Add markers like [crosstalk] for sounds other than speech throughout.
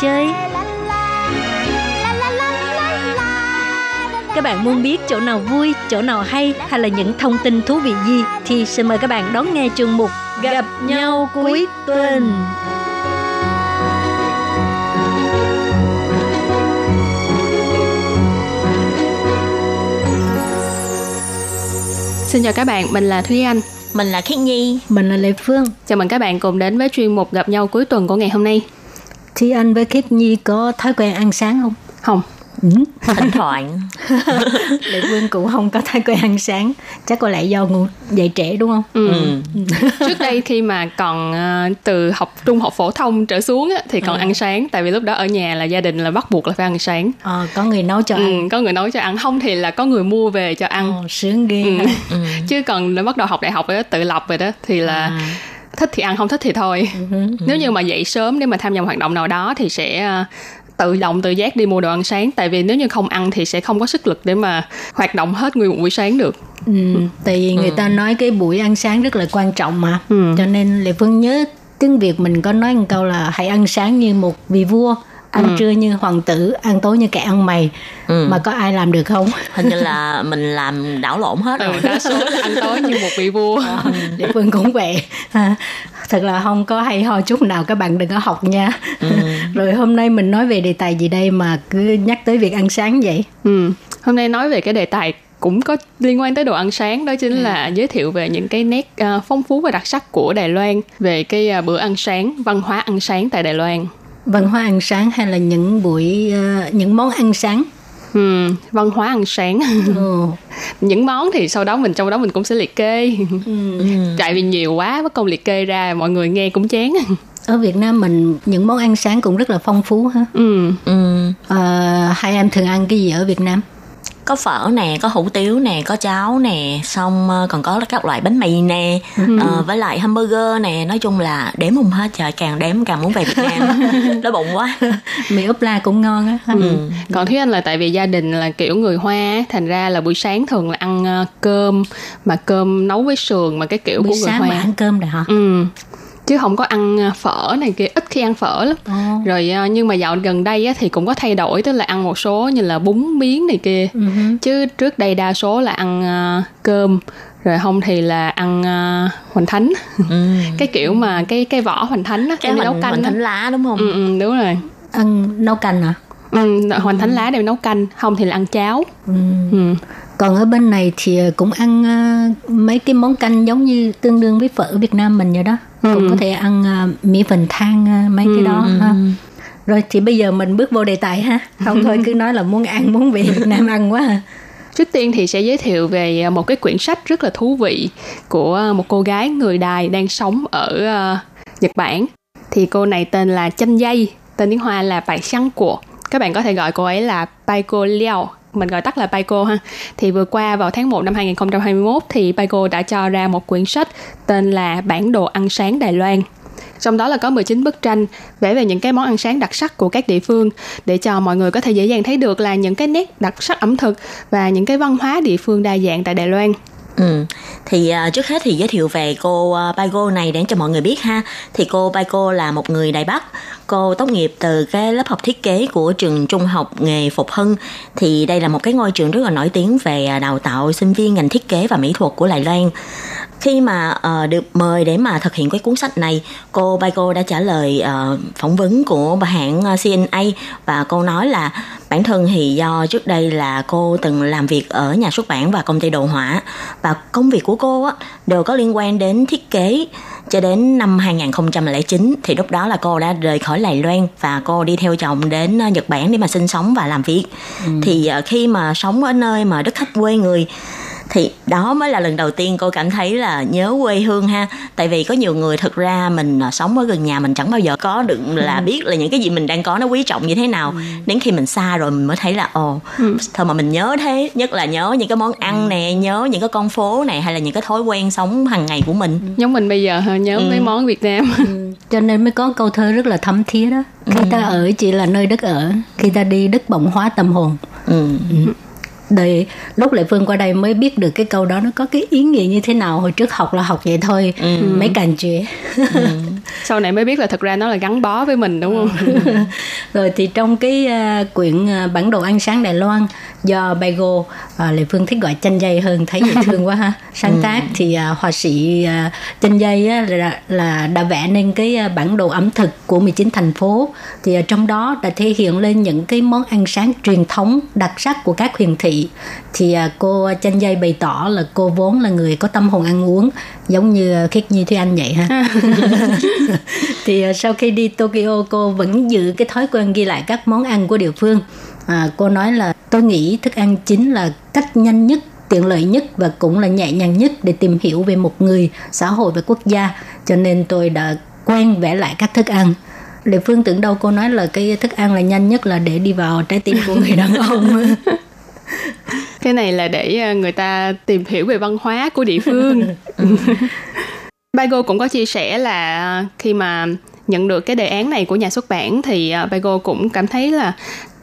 chơi? Các bạn muốn biết chỗ nào vui, chỗ nào hay hay là những thông tin thú vị gì thì xin mời các bạn đón nghe chương mục Gặp nhau cuối tuần. Xin chào các bạn, mình là Thúy Anh. Mình là Khiết Nhi. Mình là Lê Phương. Chào mừng các bạn cùng đến với chuyên mục gặp nhau cuối tuần của ngày hôm nay. Thì anh với Khiết Nhi có thói quen ăn sáng không? Không, Ừ. Thỉnh thoảng. [laughs] Lệ Phương cũng không có thói quen ăn sáng. Chắc có lẽ do ngủ dậy trễ đúng không? Ừ. Ừ. [laughs] Trước đây khi mà còn ờ, từ học trung học phổ thông trở xuống á, thì còn ăn sáng tại vì lúc đó ở nhà là gia đình là bắt buộc là phải ăn sáng. Ờ, có người nấu cho Ừ, ăn. có người nấu cho ăn không thì là có người mua về cho ăn. Ồ, sướng ghê. Ừ. ha. [laughs] Chứ còn bắt đầu học đại học rồi đó, tự lập rồi đó thì là À. thích thì ăn không thích thì thôi. Nếu như mà dậy sớm để mà tham gia hoạt động nào đó thì sẽ ờ, tự động tự giác đi mua đồ ăn sáng tại vì nếu như không ăn thì sẽ không có sức lực để mà hoạt động hết nguyên một buổi sáng được. Ừ, tại vì người ta nói cái buổi ăn sáng rất là quan trọng mà Ừ. cho nên lệ phương nhớ tiếng việt mình có nói một câu là hãy ăn sáng như một vị vua ăn trưa như hoàng tử ăn tối như kẻ ăn mày Ừ. mà có ai làm được không [laughs] Hình như là mình làm đảo lộn hết Ừ, rồi. đa số là ăn tối như một vị vua. lệ phương cũng vậy À, thật là không có hay ho chút nào các bạn đừng có học nha [laughs] rồi hôm nay mình nói về đề tài gì đây mà cứ nhắc tới việc ăn sáng vậy Ừ. Hôm nay nói về cái đề tài cũng có liên quan tới đồ ăn sáng đó chính là giới thiệu về những cái nét à, phong phú và đặc sắc của Đài Loan về cái à, bữa ăn sáng, văn hóa ăn sáng tại Đài Loan. Văn hóa ăn sáng hay là những buổi ờ, những món ăn sáng Ừ, văn hóa ăn sáng. ừ. [laughs] những món thì sau đó mình trong đó mình cũng sẽ liệt kê. Ừ. [laughs] Tại vì nhiều quá mất công liệt kê ra mọi người nghe cũng chán. [laughs] ở Việt Nam mình những món ăn sáng cũng rất là phong phú ha ừ. Ừ. Ờ, hai em thường ăn cái gì ở Việt Nam? Có phở nè, có hủ tiếu nè, có cháo nè, xong ờ, còn có các loại bánh mì nè, ờ, với lại hamburger nè, nói chung là đếm không hết trời, càng đếm càng muốn về Việt Nam. [laughs] Đói bụng quá. Mì ốp la cũng ngon á. Ừ. Còn Thúy Anh là tại vì gia đình là kiểu người Hoa thành ra là buổi sáng thường là ăn ờ, cơm mà cơm nấu với sườn mà cái kiểu Buổi của người sáng Hoa. mà ăn cơm đã hả? Ừ. Chứ không có ăn à, phở này kia, ít khi ăn phở lắm. Rồi à, nhưng mà dạo gần đây á, thì cũng có thay đổi tức là ăn một số như là bún miếng này kia. Hứ. Chứ trước đây đa số là ăn à, cơm rồi không thì là ăn à, hoành thánh. Ừ. [laughs] cái kiểu mà cái cái vỏ hoành thánh á, Cái đi nấu hoành, canh hoành thánh lá đúng không? Ừ, ừ, đúng rồi. Ăn nấu canh hả? Ừ, hoành thánh lá đem nấu canh, không thì là ăn cháo. Ừ. Ừ. Còn ở bên này thì cũng ăn à, mấy cái món canh giống như tương đương với phở Việt Nam mình vậy đó. Cũng có thể ăn à, mỹ phần than à, mấy cái đó ha. Rồi thì bây giờ mình bước vô đề tài ha. Không thôi cứ nói là muốn ăn muốn về Việt Nam ăn quá ha. Trước tiên thì sẽ giới thiệu về à, một cái quyển sách rất là thú vị của à, một cô gái người Đài đang sống ở à, Nhật Bản. Thì cô này tên là Chanh Dây, tên tiếng Hoa là Bài Săn Của. Các bạn có thể gọi cô ấy là Paiko Liao, mình gọi tắt là Paiko ha. Thì vừa qua vào tháng 1 năm 2021 thì Paiko đã cho ra một quyển sách tên là Bản đồ ăn sáng Đài Loan. Trong đó là có 19 bức tranh vẽ về những cái món ăn sáng đặc sắc của các địa phương để cho mọi người có thể dễ dàng thấy được là những cái nét đặc sắc ẩm thực và những cái văn hóa địa phương đa dạng tại Đài Loan. Ừ. Thì uh, trước hết thì giới thiệu về cô à, uh, Baigo này để cho mọi người biết ha. Thì cô Baigo là một người Đài Bắc. Cô tốt nghiệp từ cái lớp học thiết kế của trường trung học nghề Phục Hưng. Thì đây là một cái ngôi trường rất là nổi tiếng về à, đào tạo sinh viên ngành thiết kế và mỹ thuật của Đài Loan. Khi mà ờ, được mời để mà thực hiện cái cuốn sách này, cô Paiko đã trả lời ờ, phỏng vấn của hãng ờ, CNA và cô nói là bản thân thì do trước đây là cô từng làm việc ở nhà xuất bản và công ty đồ họa và công việc của cô á, đều có liên quan đến thiết kế cho đến năm 2009 thì lúc đó là cô đã rời khỏi Đài Loan và cô đi theo chồng đến Nhật Bản để mà sinh sống và làm việc. Thì ờ, khi mà sống ở nơi mà đất khách quê người thì đó mới là lần đầu tiên cô cảm thấy là nhớ quê hương ha. Tại vì có nhiều người thực ra mình à, sống ở gần nhà mình chẳng bao giờ có được là biết là những cái gì mình đang có nó quý trọng như thế nào. Đến khi mình xa rồi mình mới thấy là ồ thôi mà mình nhớ thế. Nhất là nhớ những cái món ăn nè nhớ những cái con phố này hay là những cái thói quen sống hàng ngày của mình. Giống mình bây giờ nhớ mấy món Việt Nam. Cho nên mới có câu thơ rất là thấm thía đó. Khi ta ở chỉ là nơi đất ở khi ta đi đất bỗng hóa tâm hồn. Ừ. đời lúc lệ phương qua đây mới biết được cái câu đó nó có cái ý nghĩa như thế nào. Hồi trước học là học vậy thôi mấy cành chuyện [laughs] sau này mới biết là thật ra nó là gắn bó với mình đúng không? [laughs] Rồi thì trong cái uh, quyển uh, bản đồ ăn sáng Đài Loan do Baigo uh, Lệ Phương thích gọi chanh dây hơn thấy dễ thương quá ha. [laughs] Sáng tác thì uh, họa sĩ uh, chanh dây á, là, là đã vẽ nên cái uh, bản đồ ẩm thực của 19 thành phố. Thì uh, trong đó đã thể hiện lên những cái món ăn sáng truyền thống đặc sắc của các huyện thị. Thì uh, cô chanh dây bày tỏ là cô vốn là người có tâm hồn ăn uống giống như khiết nhi thúy anh vậy ha. [laughs] Thì uh, sau khi đi Tokyo cô vẫn giữ cái thói quen ghi lại các món ăn của địa phương. À, cô nói là tôi nghĩ thức ăn chính là cách nhanh nhất tiện lợi nhất và cũng là nhẹ nhàng nhất để tìm hiểu về một người xã hội và quốc gia. Cho nên tôi đã quen vẽ lại các thức ăn. Lệ Phương tưởng đâu cô nói là cái thức ăn là nhanh nhất là để đi vào trái tim của người đàn ông [laughs] [laughs] cái này là để ờ, người ta tìm hiểu về văn hóa của địa phương. [laughs] [laughs] Bago cũng có chia sẻ là khi mà nhận được cái đề án này của nhà xuất bản thì ờ, Bago cũng cảm thấy là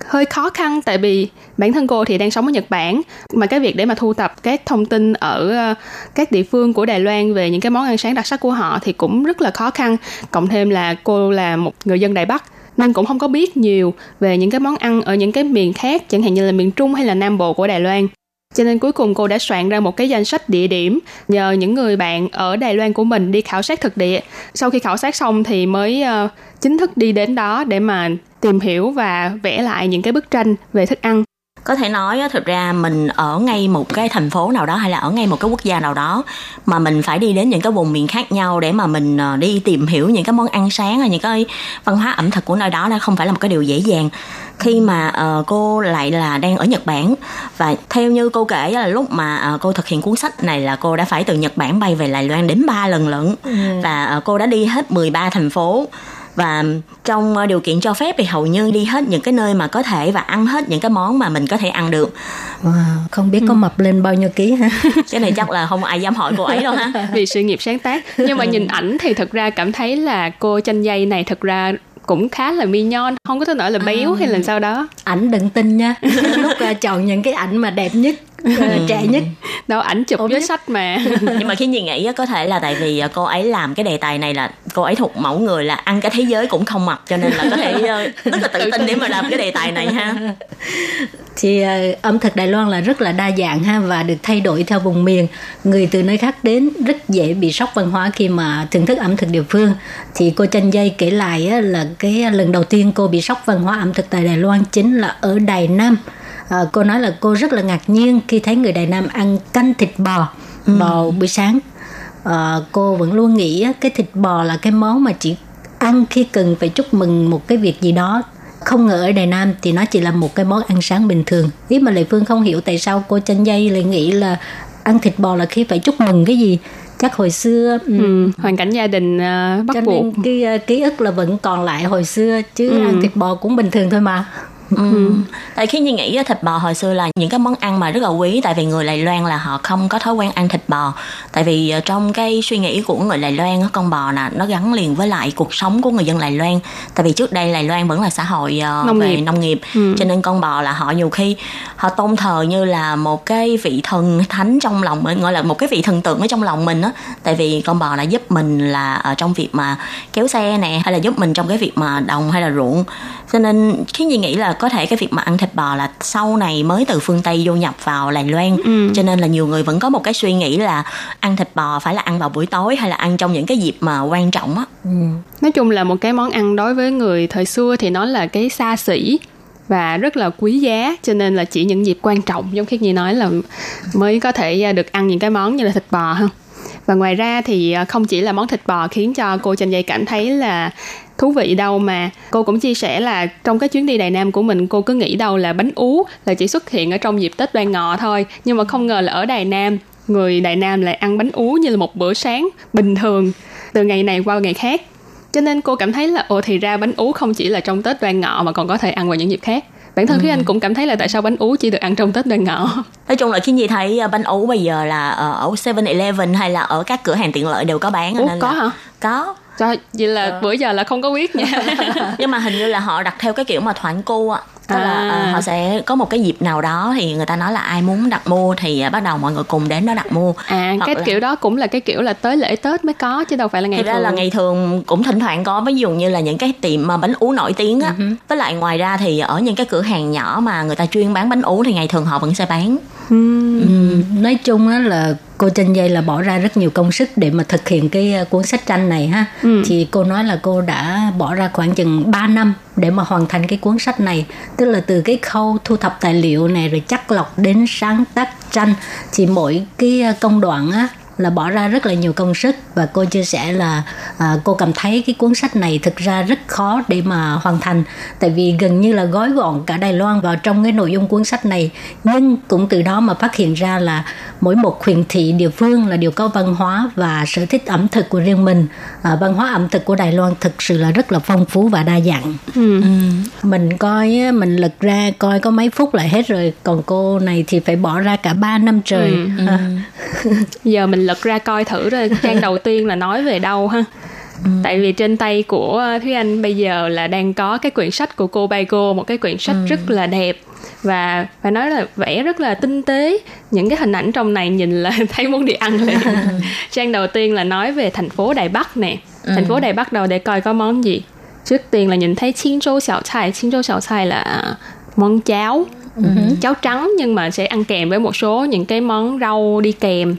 hơi khó khăn tại vì bản thân cô thì đang sống ở Nhật Bản. Mà cái việc để mà thu thập các thông tin ở ờ, các địa phương của Đài Loan về những cái món ăn sáng đặc sắc của họ thì cũng rất là khó khăn. Cộng thêm là cô là một người dân Đài Bắc nên cũng không có biết nhiều về những cái món ăn ở những cái miền khác chẳng hạn như là miền Trung hay là Nam Bộ của Đài Loan. Cho nên cuối cùng cô đã soạn ra một cái danh sách địa điểm nhờ những người bạn ở Đài Loan của mình đi khảo sát thực địa. Sau khi khảo sát xong thì mới uh, chính thức đi đến đó để mà tìm hiểu và vẽ lại những cái bức tranh về thức ăn có thể nói thực ra mình ở ngay một cái thành phố nào đó hay là ở ngay một cái quốc gia nào đó mà mình phải đi đến những cái vùng miền khác nhau để mà mình ờ, đi tìm hiểu những cái món ăn sáng hay những cái văn hóa ẩm thực của nơi đó nó không phải là một cái điều dễ dàng khi mà uh, cô lại là đang ở Nhật Bản và theo như cô kể là lúc mà uh, cô thực hiện cuốn sách này là cô đã phải từ Nhật Bản bay về Đài Loan đến 3 lần lận ừ. và uh, cô đã đi hết 13 thành phố và trong điều kiện cho phép thì hầu như đi hết những cái nơi mà có thể và ăn hết những cái món mà mình có thể ăn được. Wow, không biết có ừ. mập lên bao nhiêu ký ha? [laughs] Cái này chắc là không ai dám hỏi cô ấy đâu ha. [laughs] Vì sự nghiệp sáng tác. Nhưng mà nhìn ảnh thì thật ra cảm thấy là cô chanh dây này thật ra cũng khá là mi nhon không có thể nói là béo à, hay là sao đó. Ảnh đừng tin nha. [laughs] Lúc chọn những cái ảnh mà đẹp nhất trẻ nhất. Đâu ảnh chụp với sách mà. [laughs] Nhưng mà khi nhìn nghĩ có thể là tại vì ờ, cô ấy làm cái đề tài này là cô ấy thuộc mẫu người là ăn cái thế giới cũng không mập cho nên là có thể [laughs] ờ, rất là tự tin để mà làm cái đề tài này ha. Thì ẩm thực Đài Loan là rất là đa dạng ha và được thay đổi theo vùng miền. Người từ nơi khác đến rất dễ bị sốc văn hóa khi mà thưởng thức ẩm thực địa phương. Thì cô chanh dây kể lại á, là cái lần đầu tiên cô bị sốc văn hóa ẩm thực tại Đài Loan chính là ở Đài Nam à, cô nói là cô rất là ngạc nhiên khi thấy người Đài Nam ăn canh thịt bò ừ. bò buổi sáng. À, cô vẫn luôn nghĩ cái thịt bò là cái món mà chỉ ăn khi cần phải chúc mừng một cái việc gì đó. Không ngờ ở Đài Nam thì nó chỉ là một cái món ăn sáng bình thường. Ý mà Lệ Phương không hiểu tại sao cô chân dây lại nghĩ là ăn thịt bò là khi phải chúc mừng cái gì. Chắc hồi xưa ừ, ừ hoàn cảnh gia đình uh, bắt cho buộc. nên cái uh, ký ức là vẫn còn lại hồi xưa chứ ừ. ăn thịt bò cũng bình thường thôi mà Ừ. tại khi như nghĩ thịt bò hồi xưa là những cái món ăn mà rất là quý tại vì người Đài Loan là họ không có thói quen ăn thịt bò tại vì ờ, trong cái suy nghĩ của người Đài Loan con bò nè nó gắn liền với lại cuộc sống của người dân Đài Loan tại vì trước đây Đài Loan vẫn là xã hội uh, nông về nghiệp. nông nghiệp ừ. cho nên con bò là họ nhiều khi họ tôn thờ như là một cái vị thần thánh trong lòng mình gọi là một cái vị thần tượng ở trong lòng mình á tại vì con bò là giúp mình là ở trong việc mà kéo xe nè hay là giúp mình trong cái việc mà đồng hay là ruộng cho nên khi như nghĩ là có thể cái việc mà ăn thịt bò là sau này mới từ phương tây vô nhập vào đài loan ừ. cho nên là nhiều người vẫn có một cái suy nghĩ là ăn thịt bò phải là ăn vào buổi tối hay là ăn trong những cái dịp mà quan trọng á ừ. nói chung là một cái món ăn đối với người thời xưa thì nó là cái xa xỉ và rất là quý giá cho nên là chỉ những dịp quan trọng giống khi như nói là mới có thể được ăn những cái món như là thịt bò ha và ngoài ra thì không chỉ là món thịt bò khiến cho cô chanh dây cảm thấy là thú vị đâu mà. Cô cũng chia sẻ là trong cái chuyến đi Đài Nam của mình cô cứ nghĩ đâu là bánh ú là chỉ xuất hiện ở trong dịp Tết Đoan Ngọ thôi. Nhưng mà không ngờ là ở Đài Nam người Đài Nam lại ăn bánh ú như là một bữa sáng bình thường từ ngày này qua ngày khác. Cho nên cô cảm thấy là ồ thì ra bánh ú không chỉ là trong Tết Đoan Ngọ mà còn có thể ăn vào những dịp khác. Bản thân ừ. Thúy Anh cũng cảm thấy là tại sao bánh ú chỉ được ăn trong Tết Đoan Ngọ? [laughs] Nói chung là khi gì thấy à, bánh ú bây giờ là ở 7-Eleven hay là ở các cửa hàng tiện lợi đều có bán Ủa, nên có là... hả? có Trời, vậy là ờ. bữa giờ là không có biết nha [laughs] nhưng mà hình như là họ đặt theo cái kiểu mà thoảng cu á tức à. là uh, họ sẽ có một cái dịp nào đó thì người ta nói là ai muốn đặt mua thì uh, bắt đầu mọi người cùng đến đó đặt mua à Hoặc cái là... kiểu đó cũng là cái kiểu là tới lễ tết mới có chứ đâu phải là ngày Thực thường ra là ngày thường cũng thỉnh thoảng có ví dụ như là những cái tiệm mà bánh ú nổi tiếng á uh-huh. với lại ngoài ra thì ở những cái cửa hàng nhỏ mà người ta chuyên bán bánh ú thì ngày thường họ vẫn sẽ bán uhm. Uhm, nói chung á là cô Trinh Dây là bỏ ra rất nhiều công sức để mà thực hiện cái ờ, cuốn sách tranh này ha ừ. thì cô nói là cô đã bỏ ra khoảng chừng 3 năm để mà hoàn thành cái cuốn sách này tức là từ cái khâu thu thập tài liệu này rồi chắc lọc đến sáng tác tranh. Thì mỗi cái ờ, công đoạn á là bỏ ra rất là nhiều công sức và cô chia sẻ là à, cô cảm thấy cái cuốn sách này thực ra rất khó để mà hoàn thành tại vì gần như là gói gọn cả Đài Loan vào trong cái nội dung cuốn sách này nhưng cũng từ đó mà phát hiện ra là mỗi một huyện thị địa phương là đều có văn hóa và sở thích ẩm thực của riêng mình à, văn hóa ẩm thực của Đài Loan thực sự là rất là phong phú và đa dạng ừ. Ừ. mình coi mình lật ra coi có mấy phút lại hết rồi còn cô này thì phải bỏ ra cả 3 năm trời ừ. À. giờ mình lật ra coi thử rồi trang đầu tiên là nói về đâu ha. Ừ. tại vì trên tay của thúy anh bây giờ là đang có cái quyển sách của cô Baigo một cái quyển sách ừ. rất là đẹp và phải nói là vẽ rất là tinh tế. Những cái hình ảnh trong này nhìn là [laughs] thấy muốn đi ăn liền. Trang đầu tiên là nói về thành phố đài bắc nè. Ừ. thành phố đài bắc đầu để coi có món gì? Trước tiên là nhìn thấy chiên châu xảo chai chiên châu xảo chai là món cháo uh-huh. cháo trắng nhưng mà sẽ ăn kèm với một số những cái món rau đi kèm.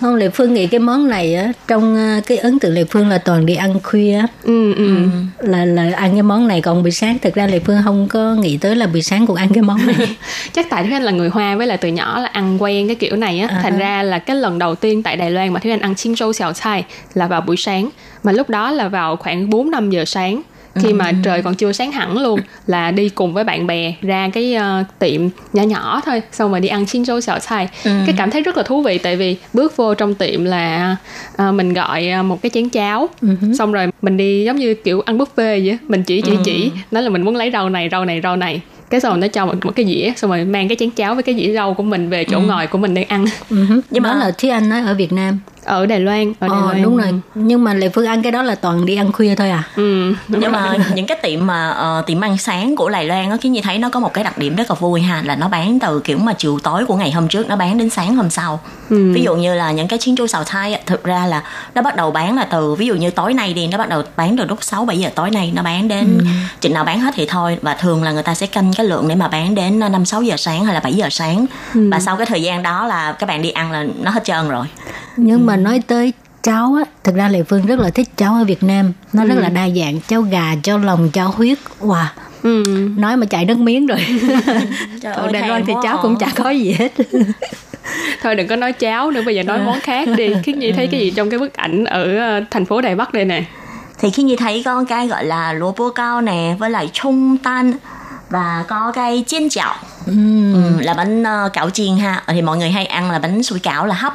Không lệ phương nghĩ cái món này á trong ờ, cái ấn tượng lệ phương là toàn đi ăn khuya ừ, ừ. là là ăn cái món này còn buổi sáng. Thực ra lệ phương không có nghĩ tới là buổi sáng cũng ăn cái món này. [laughs] Chắc tại thúy anh là người hoa với là từ nhỏ là ăn quen cái kiểu này á. À. thành ra là cái lần đầu tiên tại đài loan mà thúy anh ăn chiên râu xào chai là vào buổi sáng. Mà lúc đó là vào khoảng 4 năm giờ sáng khi mà ừ. trời còn chưa sáng hẳn luôn là đi cùng với bạn bè ra cái uh, tiệm nhỏ nhỏ thôi xong rồi đi ăn xin rau xào xài ừ. cái cảm thấy rất là thú vị tại vì bước vô trong tiệm là uh, mình gọi uh, một cái chén cháo ừ. xong rồi mình đi giống như kiểu ăn buffet vậy mình chỉ chỉ ừ. chỉ nói là mình muốn lấy rau này rau này rau này cái xong rồi nó cho một, một cái dĩa xong rồi mang cái chén cháo với cái dĩa rau của mình về chỗ ừ. ngồi của mình để ăn ừ. nhưng mà đó là thúy anh nói ở việt nam ở Đài Loan. Ở Đài ờ, Loan. đúng rồi. Nhưng mà Lệ Phương ăn cái đó là toàn đi ăn khuya thôi à? Ừ nhưng mà [laughs] những cái tiệm mà uh, tiệm ăn sáng của Đài Loan á khiến như thấy nó có một cái đặc điểm rất là vui ha là nó bán từ kiểu mà chiều tối của ngày hôm trước nó bán đến sáng hôm sau. Ừ. ví dụ như là những cái chiến chú xào thai thực ra là nó bắt đầu bán là từ ví dụ như tối nay đi nó bắt đầu bán từ lúc 6 7 giờ tối nay nó bán đến ừ. chừng nào bán hết thì thôi. Và thường là người ta sẽ canh cái lượng để mà bán đến 5 6 giờ sáng hay là 7 giờ sáng. Ừ. và sau cái thời gian đó là các bạn đi ăn là nó hết trơn rồi. Nhưng mà nói tới cháo á thực ra lệ phương rất là thích cháo ở việt nam. Nó ừ. rất là đa dạng cháo gà cháo lòng cháo huyết. Wow. Ừ. nói mà chạy nước miếng rồi. Ở đài loan thì cháo cũng chả có gì hết. [laughs] Thôi đừng có nói cháo nữa bây giờ nói món khác đi. Khiến nhi thấy cái gì trong cái bức ảnh ở ờ, thành phố đài bắc đây nè? Thì khi nhi thấy có cái gọi là lúa bố cao nè với lại trung tan và có cái chiên chảo. Ừ, là bánh uh, cảo chiên ha. Thì mọi người hay ăn là bánh sủi cảo là hấp.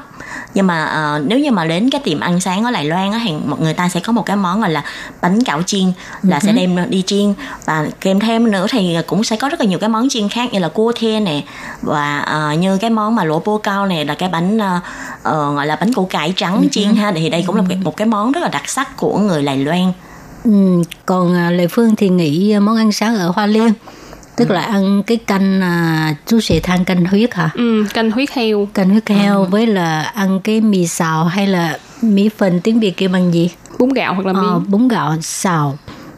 Nhưng mà uh, nếu như mà đến cái tiệm ăn sáng ở Đài Loan á thì mọi người ta sẽ có một cái món gọi là bánh cảo chiên là uh-huh. sẽ đem đi chiên. Và kèm thêm nữa thì cũng sẽ có rất là nhiều cái món chiên khác như là cua thê nè. Và uh, như cái món mà lỗ bô cao này là cái bánh uh, uh, gọi là bánh củ cải trắng uh-huh. chiên ha. Thì đây cũng là một, một cái món rất là đặc sắc của người Đài Loan. Ừ, còn Lệ Phương thì nghĩ món ăn sáng ở Hoa Liên tức là ăn cái canh à, chú sẽ than canh huyết hả ừ, canh huyết heo canh huyết heo ừ. với là ăn cái mì xào hay là mỹ phần tiếng việt kêu bằng gì bún gạo hoặc là mì ờ, bún gạo xào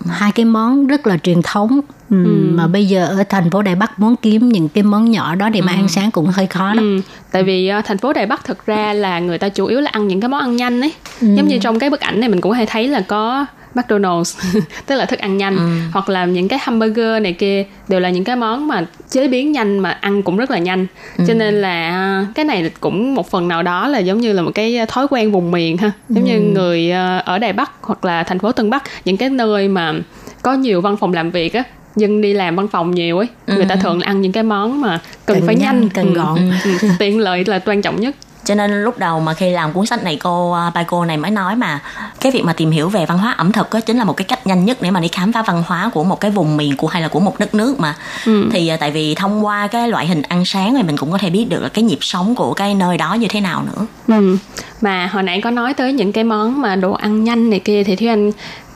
hai cái món rất là truyền thống ừ. Ừ. mà bây giờ ở thành phố Đài Bắc muốn kiếm những cái món nhỏ đó để mà ừ. ăn sáng cũng hơi khó đó. Ừ. Tại vì uh, thành phố Đài Bắc thực ra là người ta chủ yếu là ăn những cái món ăn nhanh ấy. Ừ. Giống như trong cái bức ảnh này mình cũng hay thấy là có McDonald's [laughs] tức là thức ăn nhanh ừ. hoặc là những cái hamburger này kia đều là những cái món mà chế biến nhanh mà ăn cũng rất là nhanh ừ. cho nên là à, cái này cũng một phần nào đó là giống như là một cái thói quen vùng miền ha giống ừ. như người à, ở Đài Bắc hoặc là thành phố Tân Bắc những cái nơi mà có nhiều văn phòng làm việc á dân đi làm văn phòng nhiều ấy ừ. người ta thường ăn những cái món mà cần, cần phải nhanh, nhanh cần gọn ừ. tiện lợi là quan trọng nhất cho nên lúc đầu mà khi làm cuốn sách này cô à, bài cô này mới nói mà cái việc mà tìm hiểu về văn hóa ẩm thực đó chính là một cái cách nhanh nhất để mà đi khám phá văn hóa của một cái vùng miền của hay là của một đất nước mà ừ. thì à, tại vì thông qua cái loại hình ăn sáng này mình cũng có thể biết được là cái nhịp sống của cái nơi đó như thế nào nữa ừ. mà hồi nãy có nói tới những cái món mà đồ ăn nhanh này kia thì thúy anh